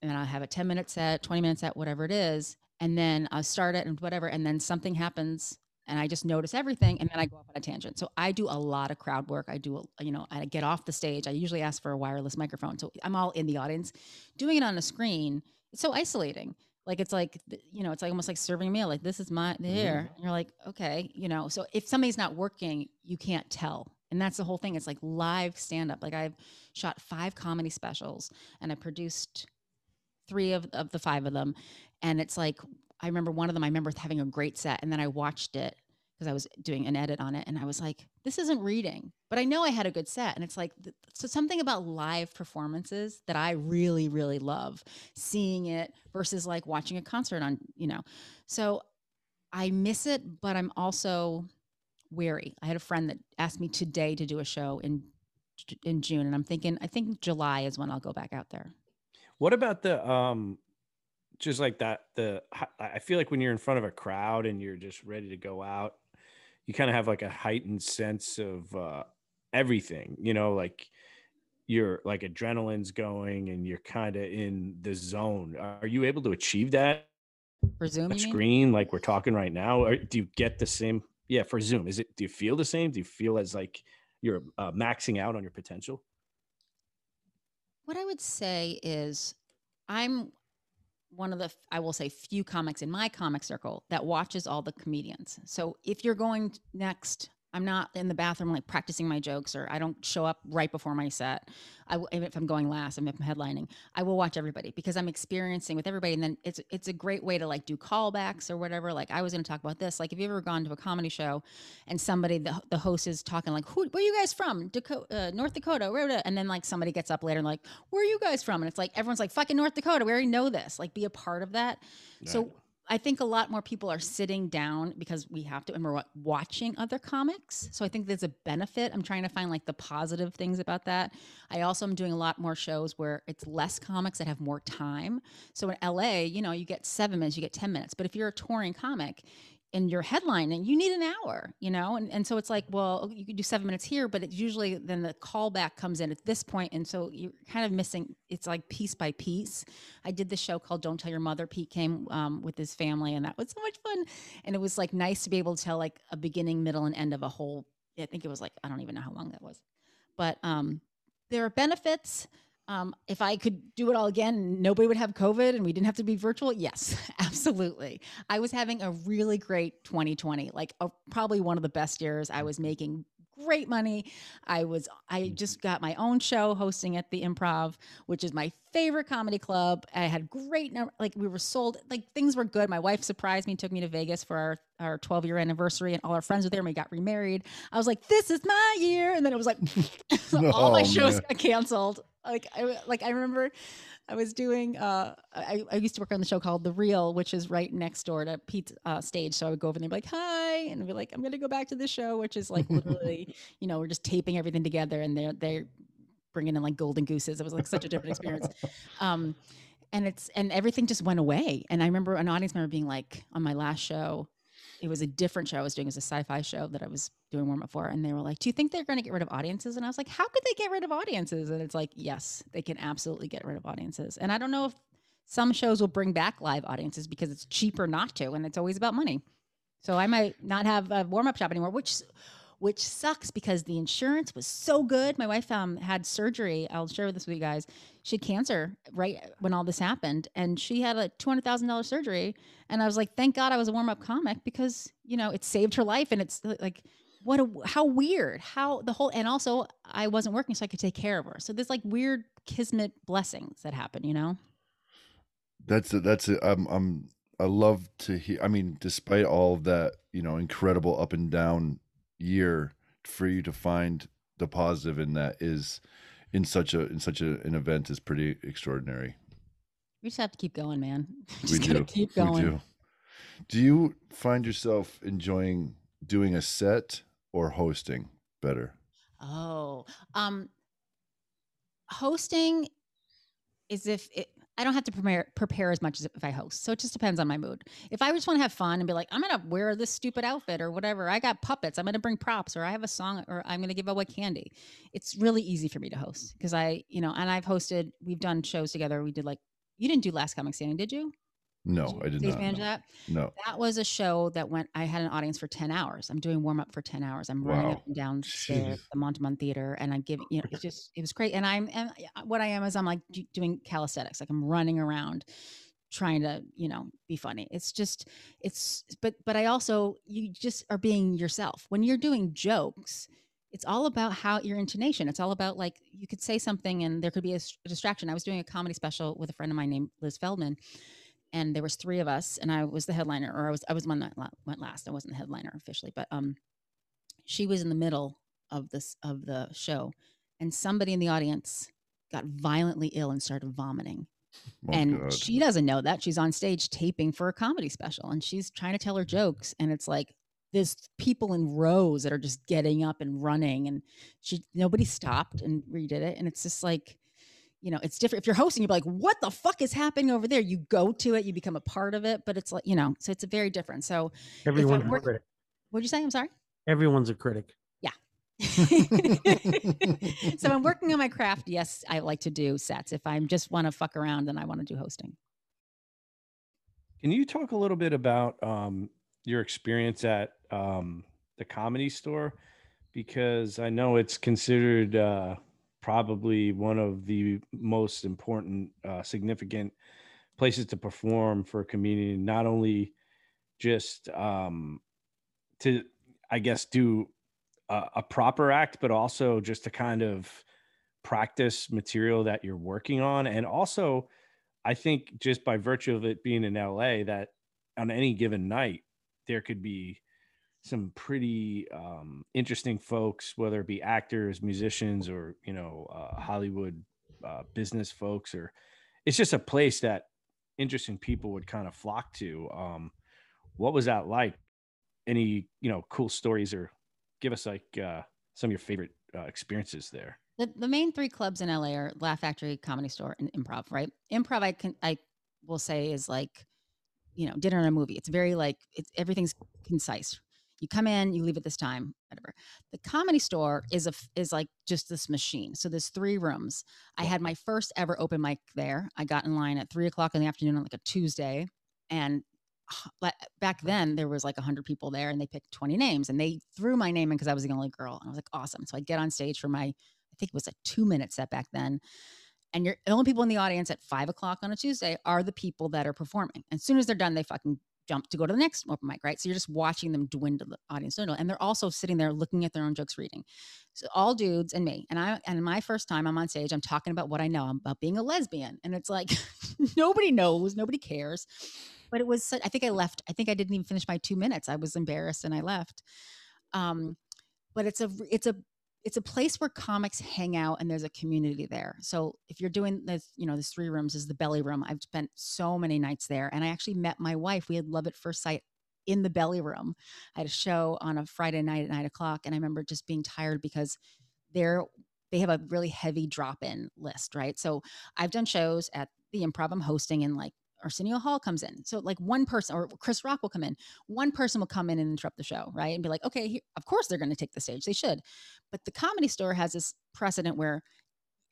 and I'll have a 10 minute set, 20 minute set, whatever it is, and then I'll start it and whatever, and then something happens. And I just notice everything, and then I go off on a tangent. So I do a lot of crowd work. I do, a- you know, I get off the stage. I usually ask for a wireless microphone, so I'm all in the audience. Doing it on a screen, it's so isolating like it's like you know it's like almost like serving a meal like this is my there mm. and you're like okay you know so if somebody's not working you can't tell and that's the whole thing it's like live stand up like i've shot five comedy specials and i produced three of, of the five of them and it's like i remember one of them i remember having a great set and then i watched it because i was doing an edit on it and i was like this isn't reading. But i know i had a good set and it's like so something about live performances that i really really love seeing it versus like watching a concert on you know. So i miss it but i'm also wary. I had a friend that asked me today to do a show in in june and i'm thinking i think july is when i'll go back out there. What about the um, just like that? The I feel like when you're in front of a crowd and you're just ready to go out, you kind of have like a heightened sense of uh, everything. You know, like you're like adrenaline's going and you're kind of in the zone. Are you able to achieve that for zoom on you mean? screen like we're talking right now? Or do you get the same? Yeah, for Zoom, is it? Do you feel the same? Do you feel as like you're uh, maxing out on your potential? What I would say is, I'm one of the, I will say, few comics in my comic circle that watches all the comedians. So if you're going next, I'm not in the bathroom like practicing my jokes, or I don't show up right before my set. I, w- if I'm going last, I'm if I'm headlining, I will watch everybody because I'm experiencing with everybody, and then it's it's a great way to like do callbacks or whatever. Like I was going to talk about this. Like, have you ever gone to a comedy show and somebody the, the host is talking like who where are you guys from dakota uh, north dakota where-" and then like somebody gets up later and like where are you guys from and it's like everyone's like fucking north dakota we already know this like be a part of that so Right. I think a lot more people are sitting down because we have to and we're watching other comics. So i think there's a benefit. I'm trying to find like the positive things about that. I also am doing a lot more shows where it's less comics that have more time. So in la you know you get seven minutes you get 10 minutes. But if you're a touring comic and your headline and you need an hour, you know? And, and so it's like, well, you could do seven minutes here, but it's usually then the callback comes in at this point, And so you're kind of missing, it's like piece by piece. I did this show called Don't Tell Your Mother. Pete came um, with his family, and that was so much fun. And it was like nice to be able to tell like a beginning, middle, and end of a whole, I think it was like, I don't even know how long that was. But um, there are benefits. Um, if I could do it all again, nobody would have COVID and we didn't have to be virtual. Yes, <laughs> absolutely. I was having a really great 2020, like a, probably one of the best years. I was making great money. I was I just got my own show hosting at the Improv, which is my favorite comedy club. I had great number like we were sold like things were good. My wife surprised me, took me to Vegas for our our 12 year anniversary and all our friends were there and we got remarried. I was like this is my year and then it was like <laughs> <laughs> all my Oh, shows man. got canceled. Like I like I remember I was doing uh I, I used to work on the show called The Real, which is right next door to Pete's uh, stage. So I would go over there and be like, hi, and be like, I'm gonna go back to this show, which is like literally, <laughs> you know, we're just taping everything together and they're they're bringing in like golden gooses. It was like such a different experience. Um and it's and everything just went away. And I remember an audience member being like on my last show, it was a different show I was doing. It was a sci-fi show that I was doing warm up for. And they were like, Do you think they're gonna get rid of audiences? And I was like, How could they get rid of audiences? And it's like, yes, they can absolutely get rid of audiences. And I don't know if some shows will bring back live audiences because it's cheaper not to, and it's always about money. So I might not have a warm up shop anymore, which which sucks because the insurance was so good. My wife um, had surgery. I'll share this with you guys. She had cancer right when all this happened, and she had a two hundred thousand dollars surgery. And I was like, thank God I was a warm up comic because you know it saved her life. And it's like, what a how weird how the whole and also I wasn't working, so I could take care of her. So there's like weird kismet blessings that happen, you know. That's it. That's it. I'm I'm I love to hear. I mean, despite all of that, you know, incredible up and down year, for you to find the positive in that is in such a in such a, an event is pretty extraordinary. We just have to keep going, man. <laughs> We Just gotta do. keep We going. do. Do you find yourself enjoying doing a set or hosting better? Oh, um, hosting is if it, I don't have to prepare prepare as much as if I host. So it just depends on my mood. If I just want to have fun and be like, I'm gonna wear this stupid outfit or whatever. I got puppets. I'm gonna bring props or I have a song or I'm gonna give away candy. It's really easy for me to host because I, you know, and I've hosted. We've done shows together. We did like you didn't do Last Comic Standing, did you? No, I did not. manage no. that? No. That was a show that went. I had an audience for ten hours. I'm doing warm up for ten hours. I'm running Wow. up and down the Montemont Theater, and I'm giving, you know it's <laughs> just it was great. And I'm and what I am is I'm like doing calisthenics, like I'm running around, trying to you know be funny. It's just it's but but I also you just are being yourself when you're doing jokes. It's all about how your intonation. It's all about like you could say something and there could be a distraction. I was doing a comedy special with a friend of mine named Liz Feldman, and there was three of us and i was the headliner or i was i was one that went last. I wasn't the headliner officially but um she was in the middle of this of the show and somebody in the audience got violently ill and started vomiting. Oh, and God. she doesn't know that. She's on stage taping for a comedy special and she's trying to tell her jokes and it's like there's people in rows that are just getting up and running and she nobody stopped and redid it and it's just like you know it's different if you're hosting you're like what the fuck is happening over there you go to it you become a part of it but it's like you know so it's a very different so Everyone's a critic. what'd you say i'm sorry Everyone's a critic. Yeah. <laughs> so i'm working on my craft yes i like to do sets if I'm just want to fuck around then i want to do hosting Can you talk a little bit about um, your experience at um, the comedy store? Because I know it's considered uh, probably one of the most important, uh, significant places to perform for a comedian, not only just um, to, I guess, do a, a proper act, but also just to kind of practice material that you're working on. And also, I think just by virtue of it being in LA, that on any given night, there could be some pretty um, interesting folks, whether it be actors, musicians, or you know, uh, Hollywood uh, business folks, or it's just a place that interesting people would kind of flock to. Um, what was that like? Any you know cool stories, or give us like uh, some of your favorite uh, experiences there? the, the main three clubs in LA are Laugh Factory, Comedy Store, and Improv. Right? Improv, I can I will say is like, you know, dinner and a movie. It's very like it's everything's concise. You come in, you leave at this time, whatever. The Comedy Store is a is like just this machine. So there's three rooms. I had my first ever open mic there. I got in line at three o'clock in the afternoon on like a Tuesday, and back then there was like 100 people there and they picked 20 names and they threw my name in because i was the only girl and i was like awesome so i get on stage for my I think it was a two minute set back then. And you're the only people in the audience at five o'clock on a Tuesday are the people that are performing. And as soon as they're done, they fucking jump to go to the next open mic, right? So you're just watching them dwindle the audience dwindle. And they're also sitting there looking at their own jokes, reading. So all dudes and me. And I and my first time I'm on stage, I'm talking about what I know. I'm about being a lesbian. And it's like <laughs> nobody knows, nobody cares. But it was I think I left. I think I didn't even finish my two minutes. I was embarrassed and I left. Um, but it's a it's a it's a place where comics hang out and there's a community there. So if you're doing this, you know, this three rooms is the belly room. I've spent so many nights there. And I actually met my wife. We had love at first sight in the belly room. I had a show on a Friday night at nine o'clock. And I remember just being tired because they're they have a really heavy drop-in list, right? So I've done shows at the improv I'm hosting in like Arsenio Hall comes in. So like one person or Chris Rock will come in. One person will come in and interrupt the show, right? And be like, okay, here, of course they're going to take the stage. They should. But the comedy store has this precedent where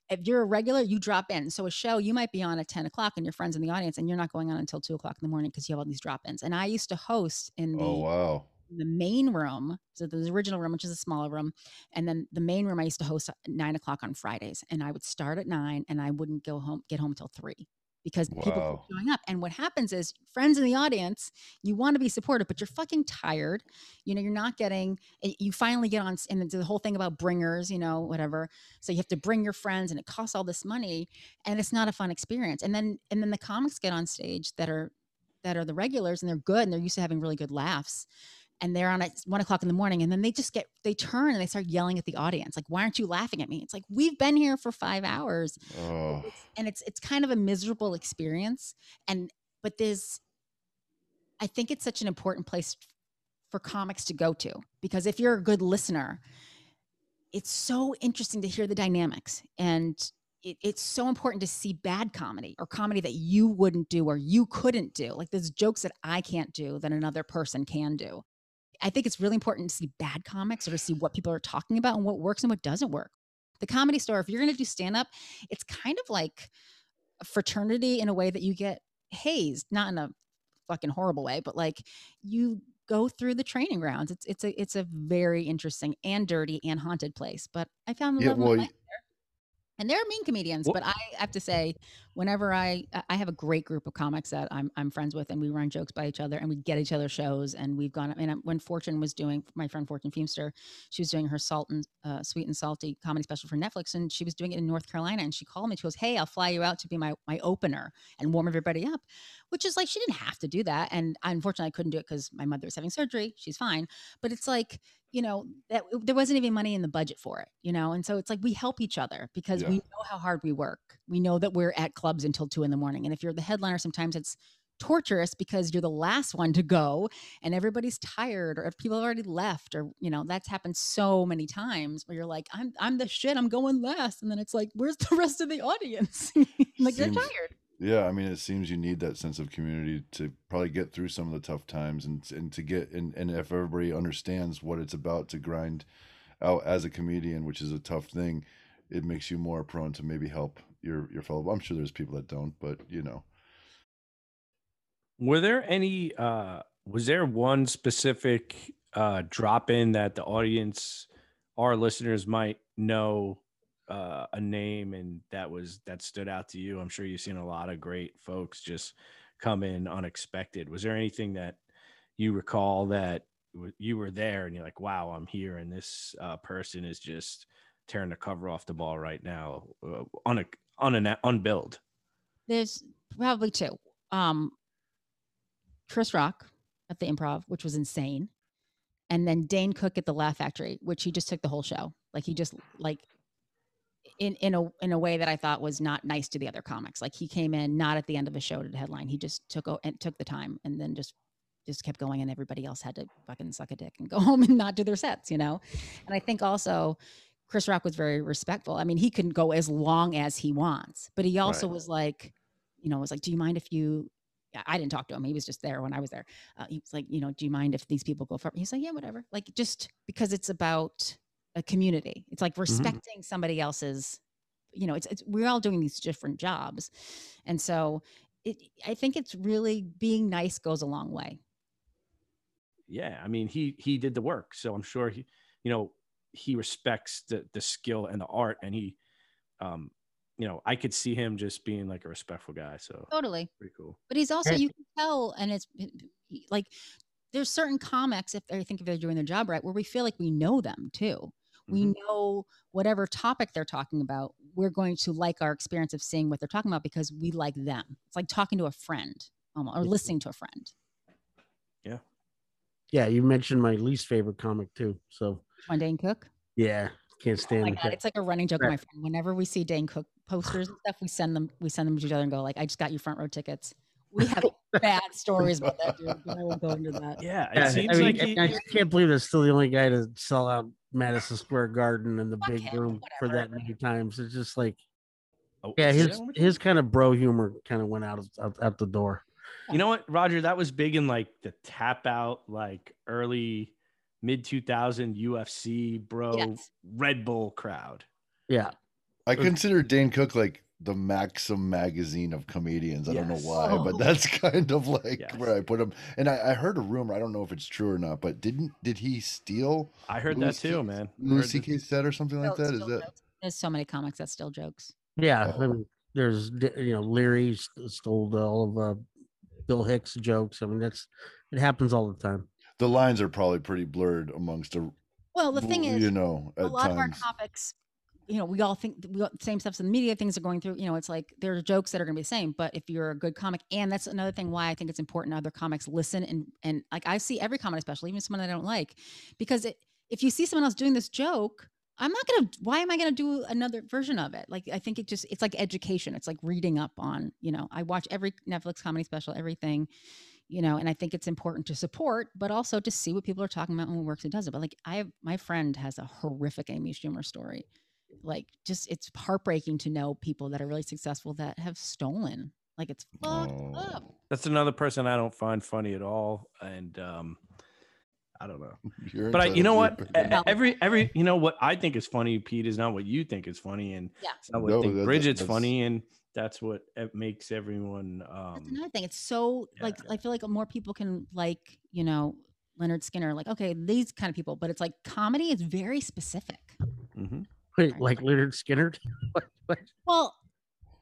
if you're a regular, you drop in. So a show you might be on at 10 o'clock and your friends in the audience and you're not going on until two o'clock in the morning because you have all these drop-ins. And I used to host in oh, the Oh wow. the main room. So the original room, which is a smaller room, and then the main room I used to host at nine o'clock on Fridays, and I would start at nine, and I wouldn't go home, get home till three, because people keep showing up. And what happens is, friends in the audience, you want to be supportive, but you're fucking tired. You know, you're not getting. Eh, you finally get on, and the whole thing about bringers, you know, whatever. So you have to bring your friends, and it costs all this money, and it's not a fun experience. And then, and then the comics get on stage that are that are the regulars and they're good and they're used to having really good laughs and they're on at one o'clock in the morning and then they just get they turn and they start yelling at the audience like why aren't you laughing at me? It's like we've been here for five hours. Oh, and it's it's kind of a miserable experience and but there's i think it's such an important place for comics to go to because if you're a good listener it's so interesting to hear the dynamics and it, it's so important to see bad comedy or comedy that you wouldn't do or you couldn't do like there's jokes that i can't do that another person can do i think it's really important to see bad comics or to see what people are talking about and what works and what doesn't work the comedy store if you're going to do stand up it's kind of like a fraternity in a way that you get hazed not in a fucking horrible way but like you go through the training grounds it's it's a it's a very interesting and dirty and haunted place but i found the yeah. love Well, and they're mean comedians Well- but i have to say whenever i i have a great group of comics that i'm, I'm friends with and we run jokes by each other and we get each other shows and we've gone and when fortune was doing my friend fortune feimster she was doing her salt and uh, sweet and salty comedy special for netflix and she was doing it in north carolina and she called me she goes hey i'll fly you out to be my my opener and warm everybody up which is like she didn't have to do that and unfortunately i couldn't do it because my mother was having surgery she's fine but it's like you know that there wasn't even money in the budget for it you know and so it's like we help each other because we know how hard we work we know that we're at clubs until two in the morning. And if you're the headliner sometimes it's torturous because you're the last one to go and everybody's tired or if people have already left or you know that's happened so many times where you're like i'm i'm the shit. I'm going last. And then it's like where's the <laughs> rest of the audience? <laughs> Like they're tired. Yeah, I mean, it seems you need that sense of community to probably get through some of the tough times, and and to get and and if everybody understands what it's about to grind out as a comedian, which is a tough thing, it makes you more prone to maybe help your your fellow. I'm sure there's people that don't, but you know, Were there any uh was there one specific uh drop in that the audience our listeners might know uh a name and that was that stood out to you? I'm sure you've seen a lot of great folks just come in unexpected. Was there anything that you recall that you were there and you're like, "Wow, I'm here and this uh person is just tearing the cover off the ball right now uh, on a on an unbilled." There's probably two. Um, Chris Rock at the Improv, which was insane, and then Dane Cook at the Laugh Factory, which he just took the whole show. Like he just like in in a in a way that I thought was not nice to the other comics. Like he came in not at the end of a show to headline. He just took and took the time and then just just kept going, and everybody else had to fucking suck a dick and go <laughs> home and not do their sets, you know. And I think also. Chris Rock was very respectful. I mean, he can go as long as he wants, but he also Right. was like, you know, was like, do you mind if you, I- didn't talk to him. He was just there when I was there. Uh, he was like, you know, do you mind if these people go for, he's like, yeah, whatever. Like, just because it's about a community, it's like respecting somebody else's, you know, it's, it's, we're all doing these different jobs. And so it, I think it's really being nice goes a long way. yeah i mean he he did the work so i'm sure he you know he respects the the skill and the art and he um you know i could see him just being like a respectful guy so Totally. pretty cool But he's also, you can tell, and it's like there's certain comics, if I think if they're doing their job right, where we feel like we know them too. We Mhm. know whatever topic they're talking about, we're going to like our experience of seeing what they're talking about because we like them. It's like talking to a friend almost, or listening to a friend. Yeah. Yeah, you mentioned my least favorite comic too. So One Dane Cook. yeah, can't Oh stand my god, it's like a running joke with my friend. Whenever we see Dane Cook posters and stuff, we send them we send them to each other and go like, "I just got you front row tickets." We have <laughs> bad stories about that dude, but I won't go into that. yeah it Yeah, seems I mean, like he, I can't believe that's still the only guy to sell out Madison Square Garden and the Fuck big him, room for that many times. It's just like, Oh, yeah, his that one more time? his kind of bro humor kind of went out, of, out out the door. you know what roger that was big in like the tap out like early mid 2000 ufc bro Yes. red bull crowd Yeah, I consider Dane Cook like the Maxim magazine of comedians. I don't know why, Oh. but that's <laughs> kind of like Yes. where I put him. And I, I heard a rumor. I don't know if it's true or not, but didn't did he steal I heard Louis that too, C- man. I Louis heard that- C.K. set or something like Still- that? Is still that jokes. There's so many comics that still jokes. Yeah, I Oh. mean, there's you know Leary stole all of uh, Bill Hicks jokes. I mean, that's it happens all the time. The lines are probably pretty blurred amongst the Well, the thing is, you know, a lot of our topics, you know, we all think we all, same stuff's in the media, things are going through, you know, it's like there are jokes that are going to be the same. But if you're a good comic, and that's another thing why I think it's important other comics listen and, and like I see every comic, especially even someone I don't like, because it, if you see someone else doing this joke, I'm not going to, why am I going to do another version of it? Like, I think it just, it's like education. It's like reading up on, you know, I watch every Netflix comedy special, everything you know, and I think it's important to support, but also to see what people are talking about and what works and doesn't. But like, I have my friend has a horrific Amy Schumer story. Like, just it's heartbreaking to know people that are really successful that have stolen. Like, it's fucked up. Oh, That's another person I don't find funny at all, and um, I don't know. <laughs> you're But I, you know what? entitled to your opinion. Every every you know what I think is funny, Pete, is not what you think is funny, and Yeah. it's not what No, think that- that- Bridget's that's- funny, and that's what it makes everyone. That's Um, another thing. It's so like. I feel like more people can like you know Lynyrd Skynyrd. Like, okay, these kind of people, but it's like comedy is very specific. mhm. Wait, Right. like Lynyrd Skynyrd? <laughs> What- what? Well,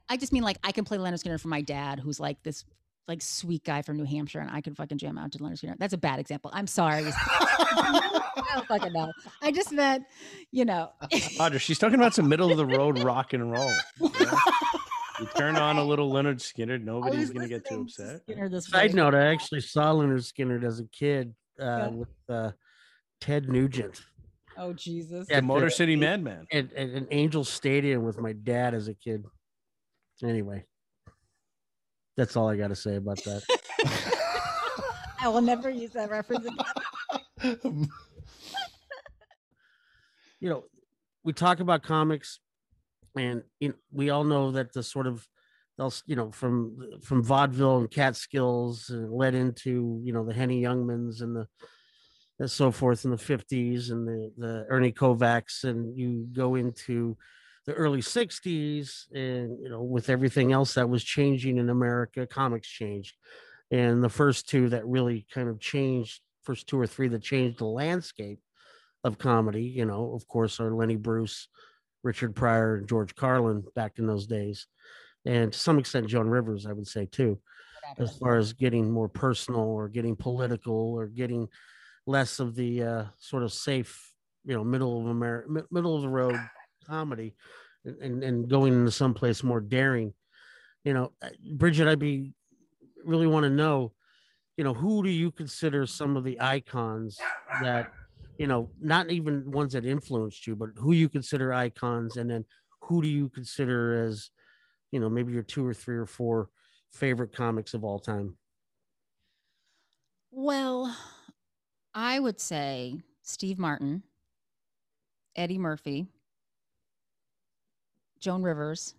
I just mean like I can play Lynyrd Skynyrd for my dad, who's like this like sweet guy from New Hampshire, and I can fucking jam out to Lynyrd Skynyrd. That's a bad example. I'm sorry. <laughs> <laughs> I don't fucking know. I just meant, you know. <laughs> Roger, she's talking about some middle of the road rock and roll. you know? You turn on a little Lynyrd Skynyrd, nobody's gonna get too listening to upset. Skynyrd this Side note: I actually saw Lynyrd Skynyrd as a kid uh, Yeah. with uh, Ted Nugent Oh Jesus. Yeah. The Motor the- City Madman. at, at an Angel Stadium with my dad as a kid. Anyway, that's all I got to say about that. <laughs> I will never use that reference again. <laughs> you know, we talk about comics, and you know, we all know that the sort of they'll you know from from vaudeville and Catskills and uh, led into you know the Henny Youngmans and the and so forth in the 50s and the the Ernie Kovacs and you go into the early 60s and you know with everything else that was changing in America comics changed. And the first two that really kind of changed first two or three that changed the landscape of comedy you know of course are Lenny Bruce Richard Pryor and George Carlin back in those days. And to some extent Joan Rivers I would say too as far as getting more personal or getting political or getting less of the uh, sort of safe, you know, middle of America, middle of the road comedy, and, and going into someplace more daring. You know, uh, Bridget, I'd be really want to know, you know, who do you consider some of the icons that, you know, not even ones that influenced you, but who you consider icons, and then who do you consider as, you know, maybe your two or three or four favorite comics of all time? Well, I would say Steve Martin, Eddie Murphy, Joan Rivers.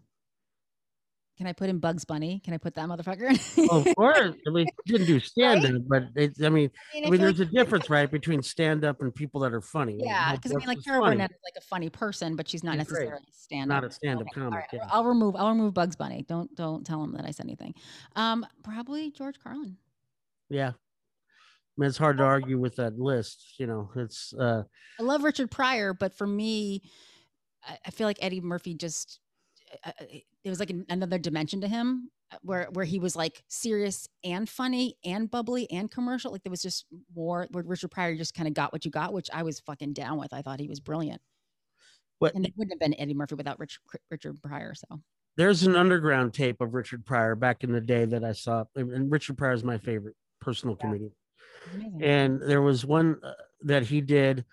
Can I put in Bugs Bunny? Can I put that motherfucker? in? Well, of course. I mean, he didn't do stand up, but it's, I mean, I mean, I mean, there's like- a difference, right, between stand up and people that are funny. Yeah, because I mean, like Carol. Burnett is like a funny person, but she's not necessarily a stand Not a stand-up comic, yeah. I'll remove. I'll remove Bugs Bunny. Don't don't tell him that I said anything. Um, probably George Carlin. Yeah. I mean, it's hard to argue with that list. You know, it's uh, I love Richard Pryor, but for me, I, I feel like Eddie Murphy just uh, uh, there was like an, another dimension to him uh, where where he was like serious and funny and bubbly and commercial. Like there was just more where Richard Pryor just kind of got what you got, which I was fucking down with. I thought he was brilliant. what And it wouldn't have been Eddie Murphy without Rich, Richard Pryor. So there's an underground tape of Richard Pryor back in the day that I saw, and Richard Pryor is my favorite personal comedian. amazing. and there was one uh, that he did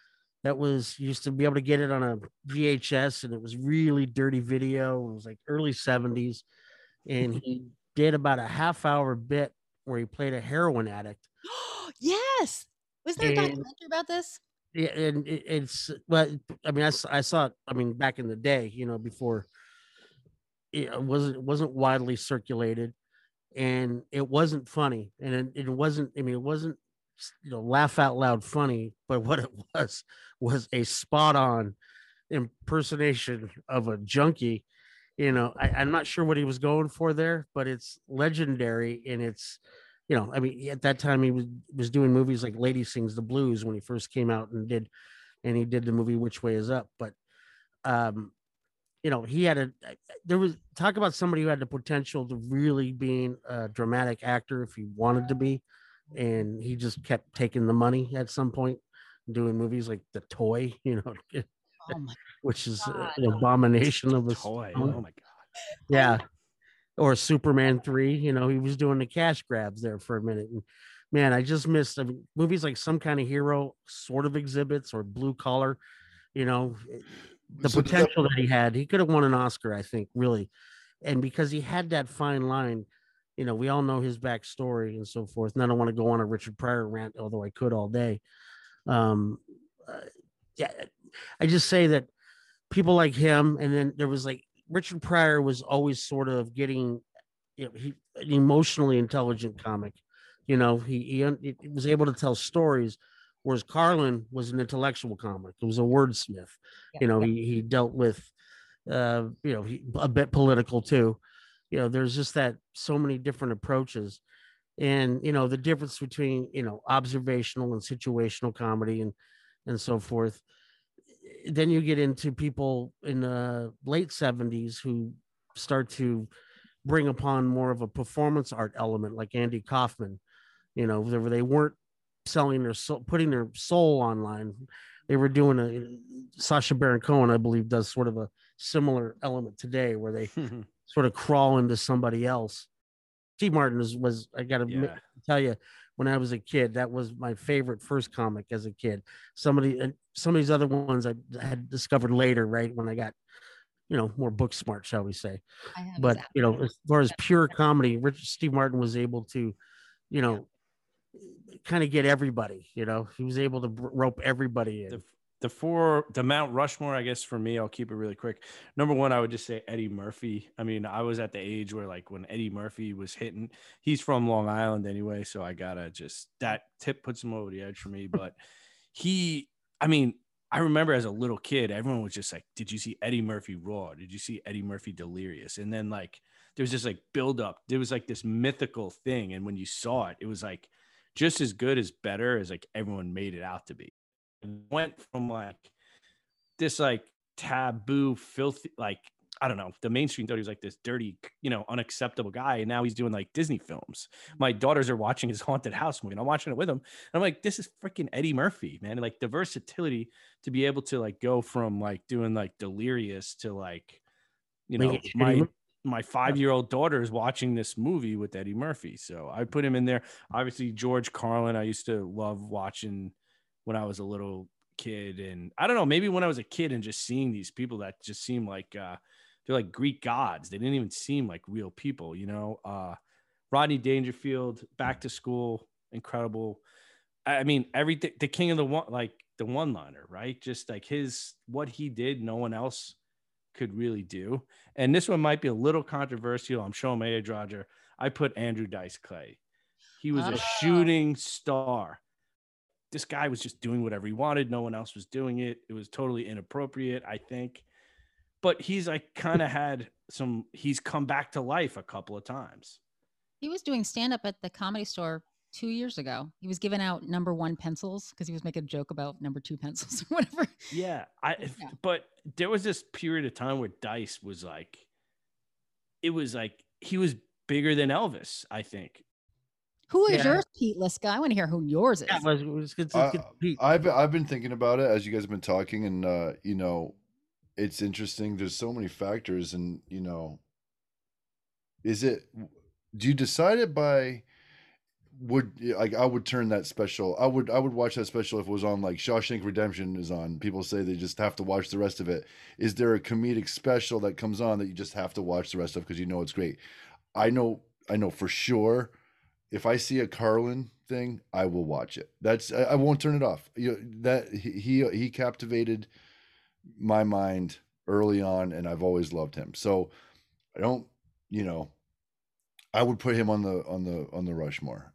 that was used to be able to get it on a VHS and it was really dirty video. It was like early 70s. And mm-hmm. he did about a half hour bit where he played a heroin addict. <gasps> yes, was there a documentary about this? Yeah, and it, it's well, I mean, I saw it. I mean, back in the day, you know, before it wasn't it wasn't widely circulated, and it wasn't funny, and it, it wasn't. I mean, it wasn't you know laugh out loud funny, but what it <laughs> was was a spot on impersonation of a junkie, you know, I, I'm not sure what he was going for there, but it's legendary and it's, you know, I mean, at that time he was was doing movies like Lady Sings the Blues when he first came out and did, and he did the movie Which Way Is Up. But, um, you know, he had a there was talk about somebody who had the potential to really being a dramatic actor if he wanted to be, and he just kept taking the money at some point, doing movies like The Toy, <laughs> you know, Oh <laughs> which is God. an abomination of a s- Toy. film. Oh my god. yeah or superman 3 you know he was doing the cash grabs there for a minute and man i just missed I mean, movies like some kind of hero sort of exhibits or blue collar you know eh, the So does that- potential that he had he could have won an oscar i think really and because he had that fine line you know we all know his backstory and so forth and i don't want to go on a richard pryor rant although i could all day um uh, yeah i just say that people like him and then there was like richard pryor was always sort of getting you know he an emotionally intelligent comic you know he he, he was able to tell stories whereas carlin was an intellectual comic it was a wordsmith Yeah, you know yeah. he, he dealt with uh you know he, a bit political too you know there's just that so many different approaches. And you know the difference between you know observational and situational comedy and and so forth then you get into people in the late 70s who start to bring upon more of a performance art element like andy kaufman you know they, were- they weren't selling their soul putting their soul online. They were doing a sacha baron cohen i believe does sort of a similar element today where they <laughs> sort of crawl into somebody else steve martin was, was i gotta admit- yeah. tell you when I was a kid, that was my favorite first comic as a kid. Somebody and some of these other ones I had discovered later, right when I got, you know, more book smart, shall we say? But exactly you know, as far as pure comedy, Rich Steve Martin was able to, you know, kind of get everybody. You know, he was able to r- rope everybody in. the the four the Mount Rushmore, I guess for me, I'll keep it really quick. Number one, I would just say Eddie Murphy. I mean, I was at the age where like when Eddie Murphy was hitting, he's from Long Island anyway, so I gotta just that tip puts him over the edge for me. <laughs> But he, I mean, I remember as a little kid, everyone was just like, "Did you see Eddie Murphy Raw? Did you see Eddie Murphy Delirious?" And then like there was just like build up. There was like this mythical thing, and when you saw it, it was like just as good as better as like everyone made it out to be went from like this like taboo filthy like I don't know. The mainstream thought he was like this dirty, you know, unacceptable guy, and now he's doing like Disney films. My daughters are watching his haunted house movie, and I'm watching it with them. And I'm like, this is freaking Eddie Murphy, man. Like the versatility to be able to like go from like doing like delirious to like, you know, my my five year old daughter is watching this movie with Eddie Murphy. So I put him in there. Obviously, George Carlin, I used to love watching when I was a little kid. And I don't know, maybe when I was a kid and just seeing these people that just seem like uh, they're like Greek gods. They didn't even seem like real people, you know? Uh, Rodney Dangerfield, back to school, incredible. I mean, everything, the king of the one, like the one liner, right? Just like his, what he did, no one else could really do. And this one might be a little controversial. I'm showing my age, Roger. I put Andrew Dice Clay. He was a Oh. shooting star. This guy was just doing whatever he wanted. No one else was doing it. It was totally inappropriate, I think. But he's like kind of had some, he's come back to life a couple of times. He was doing stand up at the comedy store two years ago. He was giving out number one pencils because he was making a joke about number two pencils <laughs> or whatever. Yeah, I Yeah. but there was this period of time where Dice was like it was like he was bigger than Elvis, I think. Who is Yeah. yours, Pete Liska? I want to hear who yours is. Yeah, but it was good to I- get to Pete. I've I've been thinking about it as you guys have been talking, and uh, you know, it's interesting. There's so many factors, and you know, is it? Do you decide it by? Would like I would turn that special. I would I would watch that special if it was on like Shawshank Redemption is on. People say they just have to watch the rest of it. Is there a comedic special that comes on that you just have to watch the rest of because you know it's great? I know I know for sure if I see a Carlin thing, I will watch it. That's I, I won't turn it off. You know, that he he captivated my mind early on, and I've always loved him. So I don't, you know, I would put him on the on the on the Rushmore.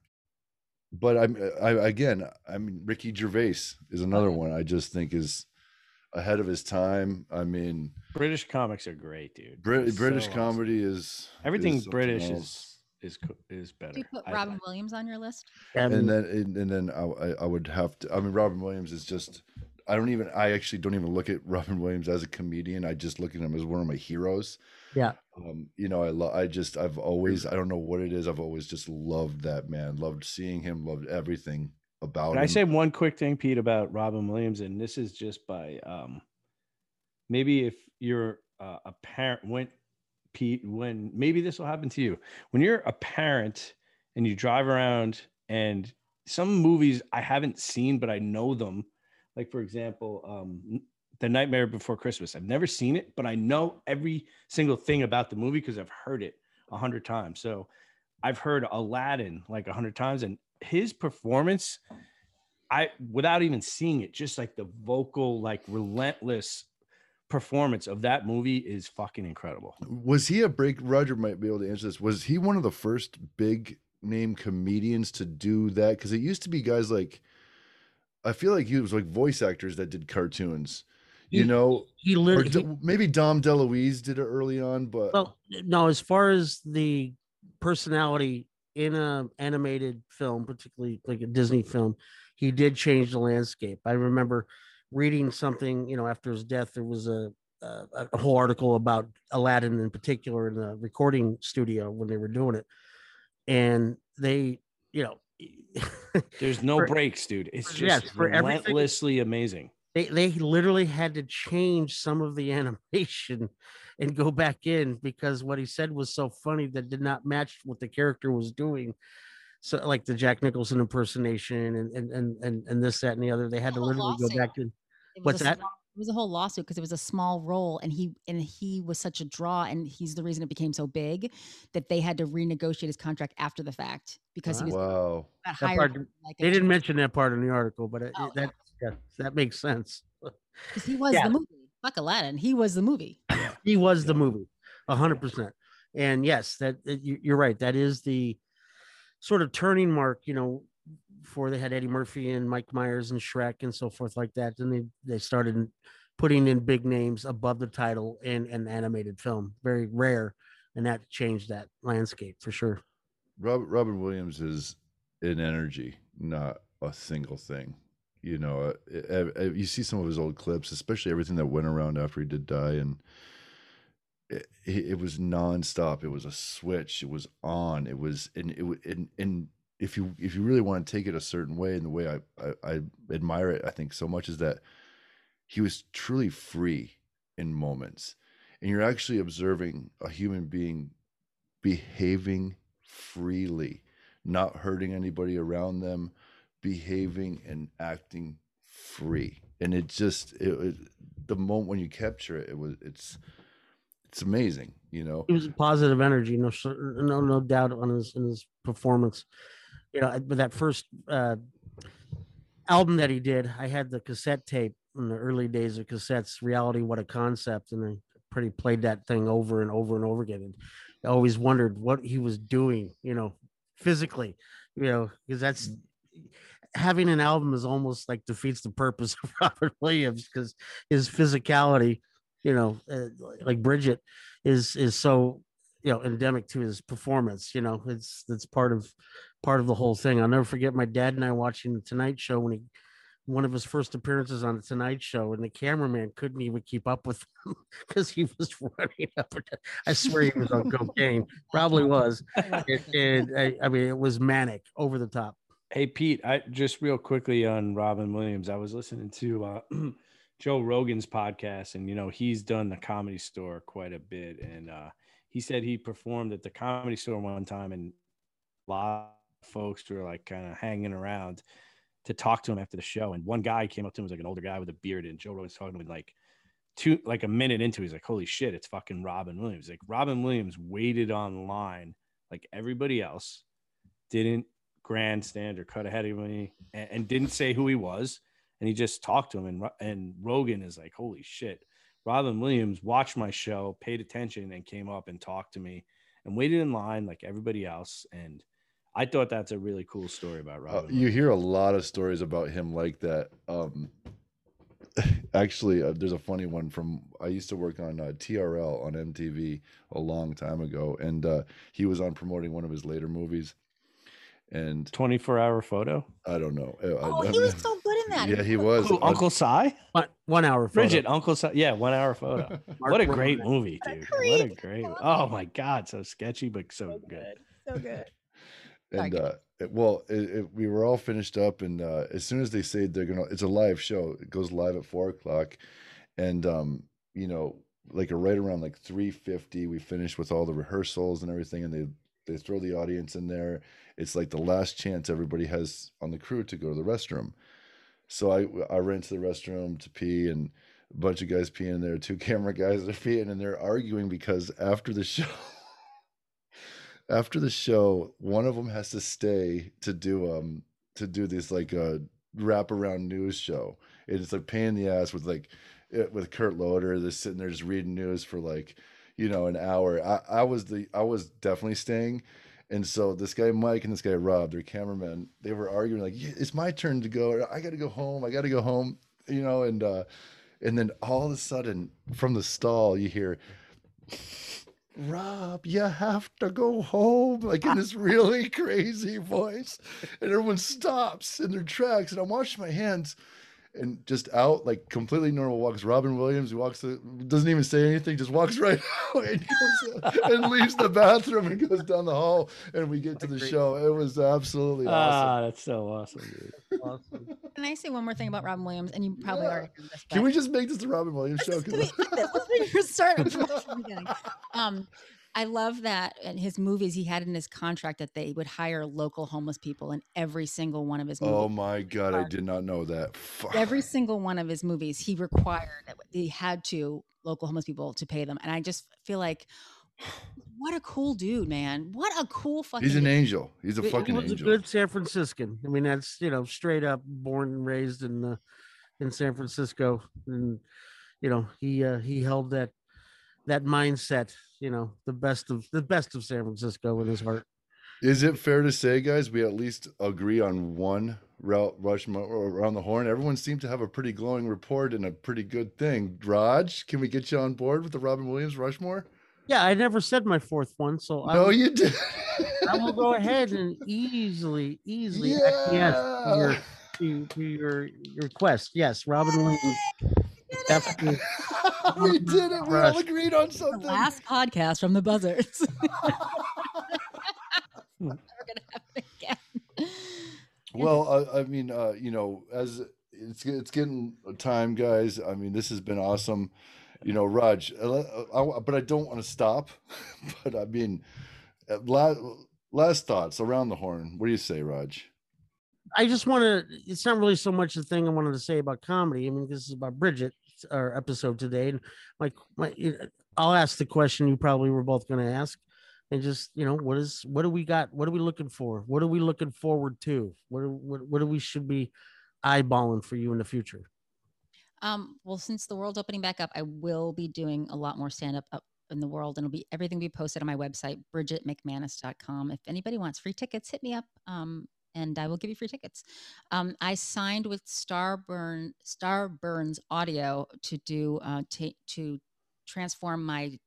But I'm I again, I mean Ricky Gervais is another uh-huh. one I just think is ahead of his time. I mean, British comics are great, dude. Brit- British so awesome. comedy is Everything is British else. is is is better. Do you put Robin think. Williams on your list? And, and then and, and then I, I I would have to. I mean, Robin Williams is just. I don't even. I actually don't even look at <laughs> Robin Williams as a comedian. I just look at him as one of my heroes. yeah, Um, you know, I lo- I just I've always I don't know what it is. I've always just loved that man. Loved seeing him. Loved everything about Can him. I say one quick thing, Pete, about Robin Williams? And this is just by um, maybe if you're uh, a parent, when Pete, when maybe this will happen to you, when you're a parent and you drive around and some movies I haven't seen, but I know them. Like for example, um, The Nightmare Before Christmas. I've never seen it, but I know every single thing about the movie because I've heard it a hundred times. So I've heard Aladdin like a hundred times, and his performance, I without even seeing it, just like the vocal, like relentless performance of that movie is fucking incredible. Was he a break? Roger might be able to answer this. Was he one of the first big name comedians to do that? Because it used to be guys like, I feel like he was like voice actors that did cartoons. You He- know, he or literally. Maybe Dom DeLuise did it early on, but well, no, as far as the personality in a animated film, particularly like a Disney film, he did change the landscape. I remember reading something, you know, after his death, there was a a, a whole article about Aladdin in particular in the recording studio when they were doing it, and they, you know. <laughs> There's no For- breaks, dude. It's just yes, relentlessly amazing. they they literally had to change some of the <laughs> animation and go back in because what he said was so funny that did not match what the character was doing. So like the Jack Nicholson impersonation and and and and, and this that and the other, they had to literally go back in. It was What's a that? small- it was a whole lawsuit because it was a small role, and he and he was such a draw, and he's the reason it became so big that they had to renegotiate his contract after the fact because he was wow. That hired. part- like They didn't mention that part in the article, but it, Oh, that yeah, that makes sense. <laughs> 'cause he was yeah. the movie. Fuck Aladdin, he was the movie. He was the movie, a hundred percent. And yes, that, that you- you're right. That is the sort of turning mark. You know, before they had Eddie Murphy and Mike Myers and Shrek and so forth like that. Then they they started putting in big names above the title in an animated film. Very rare, and that changed that landscape for sure. Robert Robin Williams is an energy, not a single thing. You know, uh, uh, you see some of his old clips, especially everything that went around after he did die, and it, it it was nonstop. It was a switch. It was on. It was, and it and and if you if you really want to take it a certain way, and the way I I, I admire it, I think so much is that he was truly free in moments, and you're actually observing a human being behaving freely, not hurting anybody around them, behaving and acting free. And it just it, it the moment when you capture it, it was it's it's amazing, you know. it was positive energy, no no no doubt on his in his performance. You know, with that first uh, album that he did, I had the cassette tape in the early days of cassettes. Reality, what a concept, and I pretty played that thing over and over and over again. And I always wondered what he was doing, you know, physically, you know, because that's having an album is almost like defeats the purpose <laughs> of Robert Williams because his physicality, you know, uh, like Bridget is is so you know endemic to his performance. You know, it's that's part of part of the whole thing. I'll never forget my dad and I watching the Tonight Show when he one of his first appearances on the Tonight Show, and the cameraman couldn't even keep up with him <laughs> because he was <laughs> running up. I swear he was on cocaine, probably was. I, I mean, it was manic, over the top. Hey Pete, I just real quickly on Robin Williams. I was listening to uh, <clears throat> Joe Rogan's podcast, and you know he's done the Comedy Store quite a bit, and uh, he said he performed at the Comedy Store one time, and a folks were like kind of hanging around to talk to him after the show, and one guy came up to him was like an older guy with a beard, and Joe Rogan's talking to him like two like a minute into, it, he's like, "Holy shit, it's fucking Robin Williams!" Like Robin Williams waited online like everybody else, didn't grandstand or cut ahead of me and, and didn't say who he was and he just talked to him and and Rogan is like holy shit Robin Williams watched my show paid attention and came up and talked to me and waited in line like everybody else and I thought that's a really cool story about Uh, you hear a lot of stories about him like that. Um, <laughs> actually, uh, there's a funny one from I used to work on uh, TRL on MTV a long time ago, and uh, he was on promoting one of his later movies, and 24 hour photo. I don't know. uh, I- Oh, I- he was so good in that. <laughs> yeah, he was. Who, Uh, Uncle Si? One, one hour. photo. Bridget, Uncle Si. Yeah, one hour photo. <laughs> what a great movie, dude. What a great. Oh my God, so sketchy but so good. So good. And uh, it- well, it, it, we were all finished up, and uh, as soon as they say they're gonna, it's a live show. It goes live at four o'clock, and um, you know, like right around like three fifty, we finished with all the rehearsals and everything, and they they throw the audience in there. It's like the last chance everybody has on the crew to go to the restroom. So I I ran to the restroom to pee, and a bunch of guys peeing in there. Two <laughs> camera guys are peeing, and they're arguing because after the <laughs> show after the show, one of them has to stay to do um to do this like a wraparound news show. And it's like pain in the ass with like it, with Kurt Loder. They're sitting there just reading news for like you know an hour. I, I was the I was definitely staying. And so this guy Mike and this guy Rob, their cameraman, they were arguing like, yeah, "It's my turn to go. I got to go home. I got to go home." You know, and uh, and then all of a sudden from the stall you hear, Rob, you have to go home, like in this <laughs> really crazy voice. And everyone stops in their tracks. And I'm washing my hands and just out, like completely normal walks Robin Williams. He walks, the, doesn't even say anything, just walks <laughs> right out and, goes, and leaves the bathroom and goes down the hall. And we get to the show. It was absolutely awesome. Ah, that's so awesome, dude. Awesome. Can I say one more thing about Robin Williams? And you probably Yeah. already this. Can we just make this the Robin Williams show? <laughs> Let's 'Cause just- I- let's let's start from the beginning. Um, I love that in his movies he had in his contract that they would hire local homeless people in every single one of his movies. oh my God, I did not know that. Fuck. every single one of his movies he required that he had to local homeless people to pay them and i just feel like what a cool dude man what a cool fucking He's an dude. angel. He's a He fucking was a good San Franciscan. I mean, that's you know straight up born and raised in the in San Francisco, and you know he uh, he held that that mindset. You know, the best of the best of San Francisco in his heart. Is it fair to say, guys, we at least agree on one route Rushmore around the horn? Everyone seemed to have a pretty glowing report and a pretty good thing. Raj, can we get you on board with the Robin Williams Rushmore? Yeah, I never said my fourth one, so I, No, will, you did. I will go <laughs> ahead and easily, easily to your Yeah. to, to your your request. Yes, Robin Williams. <laughs> Definitely. <laughs> we did it. We all agreed on the something. last podcast from the buzzards <laughs> We're gonna have it again. Well, I, I mean, uh, you know, as it's it's getting time, guys. I mean, this has been awesome. You know, Raj, uh, I, but I don't want to stop. <laughs> but I mean, uh, last last thoughts around the horn. What do you say, Raj? I just want to. It's not really so much the thing I wanted to say about comedy. I mean, this is about Bridget, our episode today, and like my, I'll ask the question you probably were both going to ask, and just you know, what is what do we got? What are we looking for? What are we looking forward to? What are- what what do we should be eyeballing for you in the future? Um, well, since the world's opening back up, I will be doing a lot more stand up in the world, and it'll be everything will be posted on my website, bridgetmcmanus.com. If anybody wants free tickets, hit me up. Um, and I will give you free tickets. Um, I signed with Starburn Starburns Audio to do uh, ta to transform my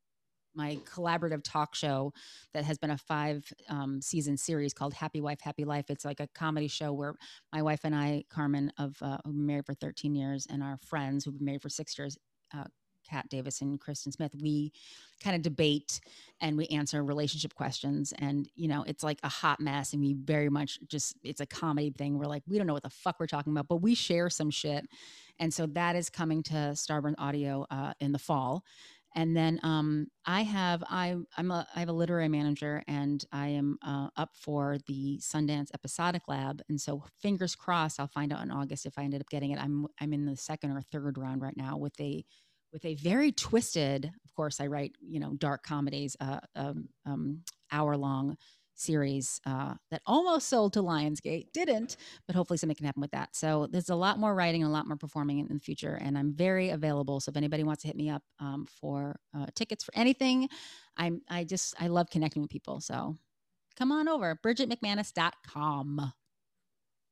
my collaborative talk show that has been a five um, season series called Happy Wife, Happy Life. It's like a comedy show where my wife and I, Carmen, of uh, been married for 13 years, and our friends who've been married for six years, uh, Kat Davis and Kristen Smith, we kind of debate and we answer relationship questions. And, you know, it's like a hot mess. And we very much just, it's a comedy thing. We're like, we don't know what the fuck we're talking about, but we share some shit. And so that is coming to Starburn Audio uh, in the fall. And then um, I have I I'm a I have a literary manager, and I am uh, up for the Sundance Episodic Lab. And so fingers crossed, I'll find out in August if I ended up getting it. I'm I'm in the second or third round right now with a with a very twisted. Of course, I write you know dark comedies, uh, um, um, hour long series uh, that almost sold to Lionsgate, didn't, but hopefully something can happen with that. So there's a lot more writing and a lot more performing in, in the future, and I'm very available. So if anybody wants to hit me up um, for uh, tickets for anything, I'm I just I love connecting with people. So come on over, BridgetMcManus.com.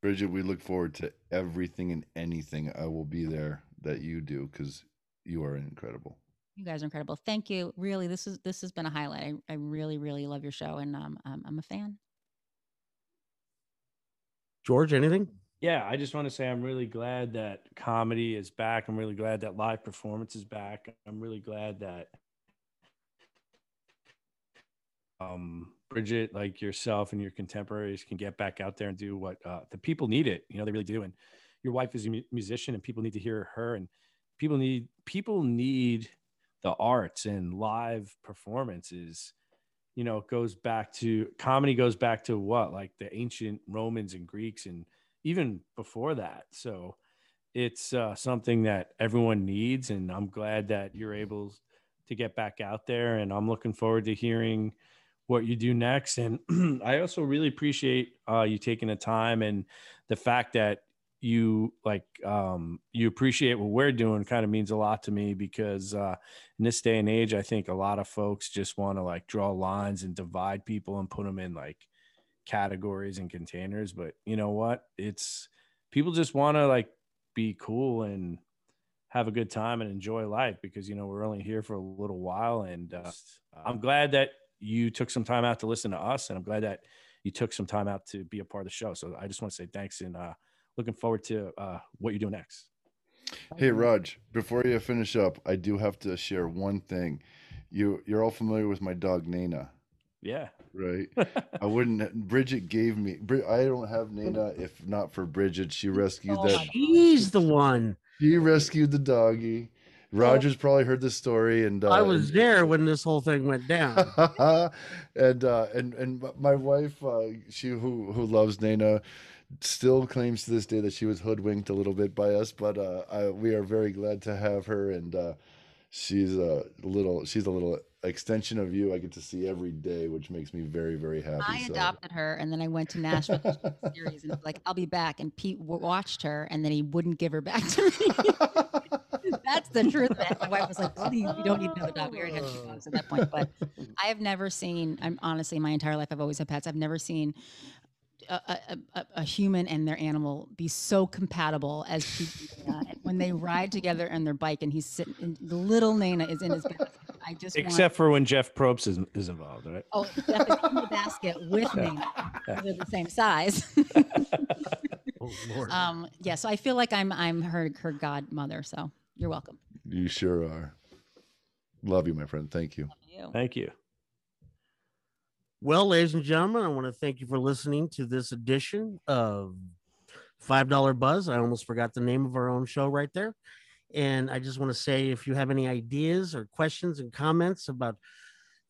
Bridget, we look forward to everything and anything. I will be there. that you do because you are incredible. You guys are incredible. Thank you. Really, this is this has been a highlight. I, I really, really love your show, and um, um, I'm a fan. George, anything? Yeah, I just want to say I'm really glad that comedy is back. I'm really glad that live performance is back. I'm really glad that um, Bridget, like yourself and your contemporaries, can get back out there and do what uh, the people need it. You know, they really do. And your wife is a mu- musician, and people need to hear her. And people need people need the arts and live performances. You know, goes back to comedy. Goes back to what, like the ancient Romans and Greeks, and even before that. So it's uh, something that everyone needs, and I'm glad that you're able to get back out there. And I'm looking forward to hearing what you do next. And <clears throat> I also really appreciate uh, you taking the time and the fact that you like um, you appreciate what we're doing kind of means a lot to me because uh, in this day and age, I think a lot of folks just want to like draw lines and divide people and put them in like categories and containers. But you know what? It's people just want to like be cool and have a good time and enjoy life because you know we're only here for a little while and uh, i'm glad that you took some time out to listen to us and i'm glad that you took some time out to be a part of the show so i just want to say thanks and uh, looking forward to uh, what you do next Hey Raj, before you finish up, I do have to share one thing. You you're all familiar with my dog Nana, yeah right? <laughs> I wouldn't. Bridget gave me. I don't have Nana if not for Bridget. She rescued Oh that. my He's the one. She rescued the doggy. Roger's probably heard this story, and uh, I was there when this whole thing went down. <laughs> and uh, and and my wife, uh, she who who loves Nana, still claims to this day that she was hoodwinked a little bit by us, but uh, I, we are very glad to have her, and uh, she's a little she's a little extension of you. I get to see every day, which makes me very very happy. I so- adopted her, and then I went to Nashville series, and like I'll be back. And Pete watched her, and then he wouldn't give her back to me. <laughs> That's the truth, man. My wife was like, "Please, we don't need another dog." We already had two dogs at that point. But <laughs> I have never seen. I'm honestly, my entire life, I've always had pets. I've never seen a, a, a, a human and their animal be so compatible as Pete and Nana. And when they ride together on their bike, and he's sitting, and the little Nana is in his. basket. I just want- except for when jeff probst is, is involved right Oh, Jeff is in the basket with me. They're the same size. <laughs> Oh, Lord. um, yeah, so I feel like I'm I'm her her godmother. So you're welcome. you sure are. Love you, my friend. Thank you. You. thank you Well, ladies and gentlemen, I want to thank you for listening to this edition of Five Dollar Buzz. I almost forgot the name of our own show right there. And I just want to say if you have any ideas or questions and comments about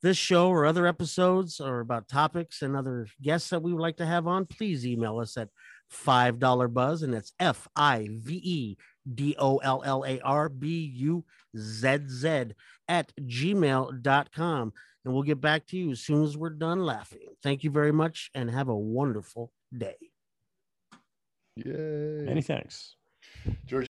this show or other episodes or about topics and other guests that we would like to have on, please email us at five dollar buzz and that's F I V E D O L L A R B U Z Z at gmail.com and we'll get back to you as soon as we're done laughing. Thank you very much and have a wonderful day. Yay. many thanks George.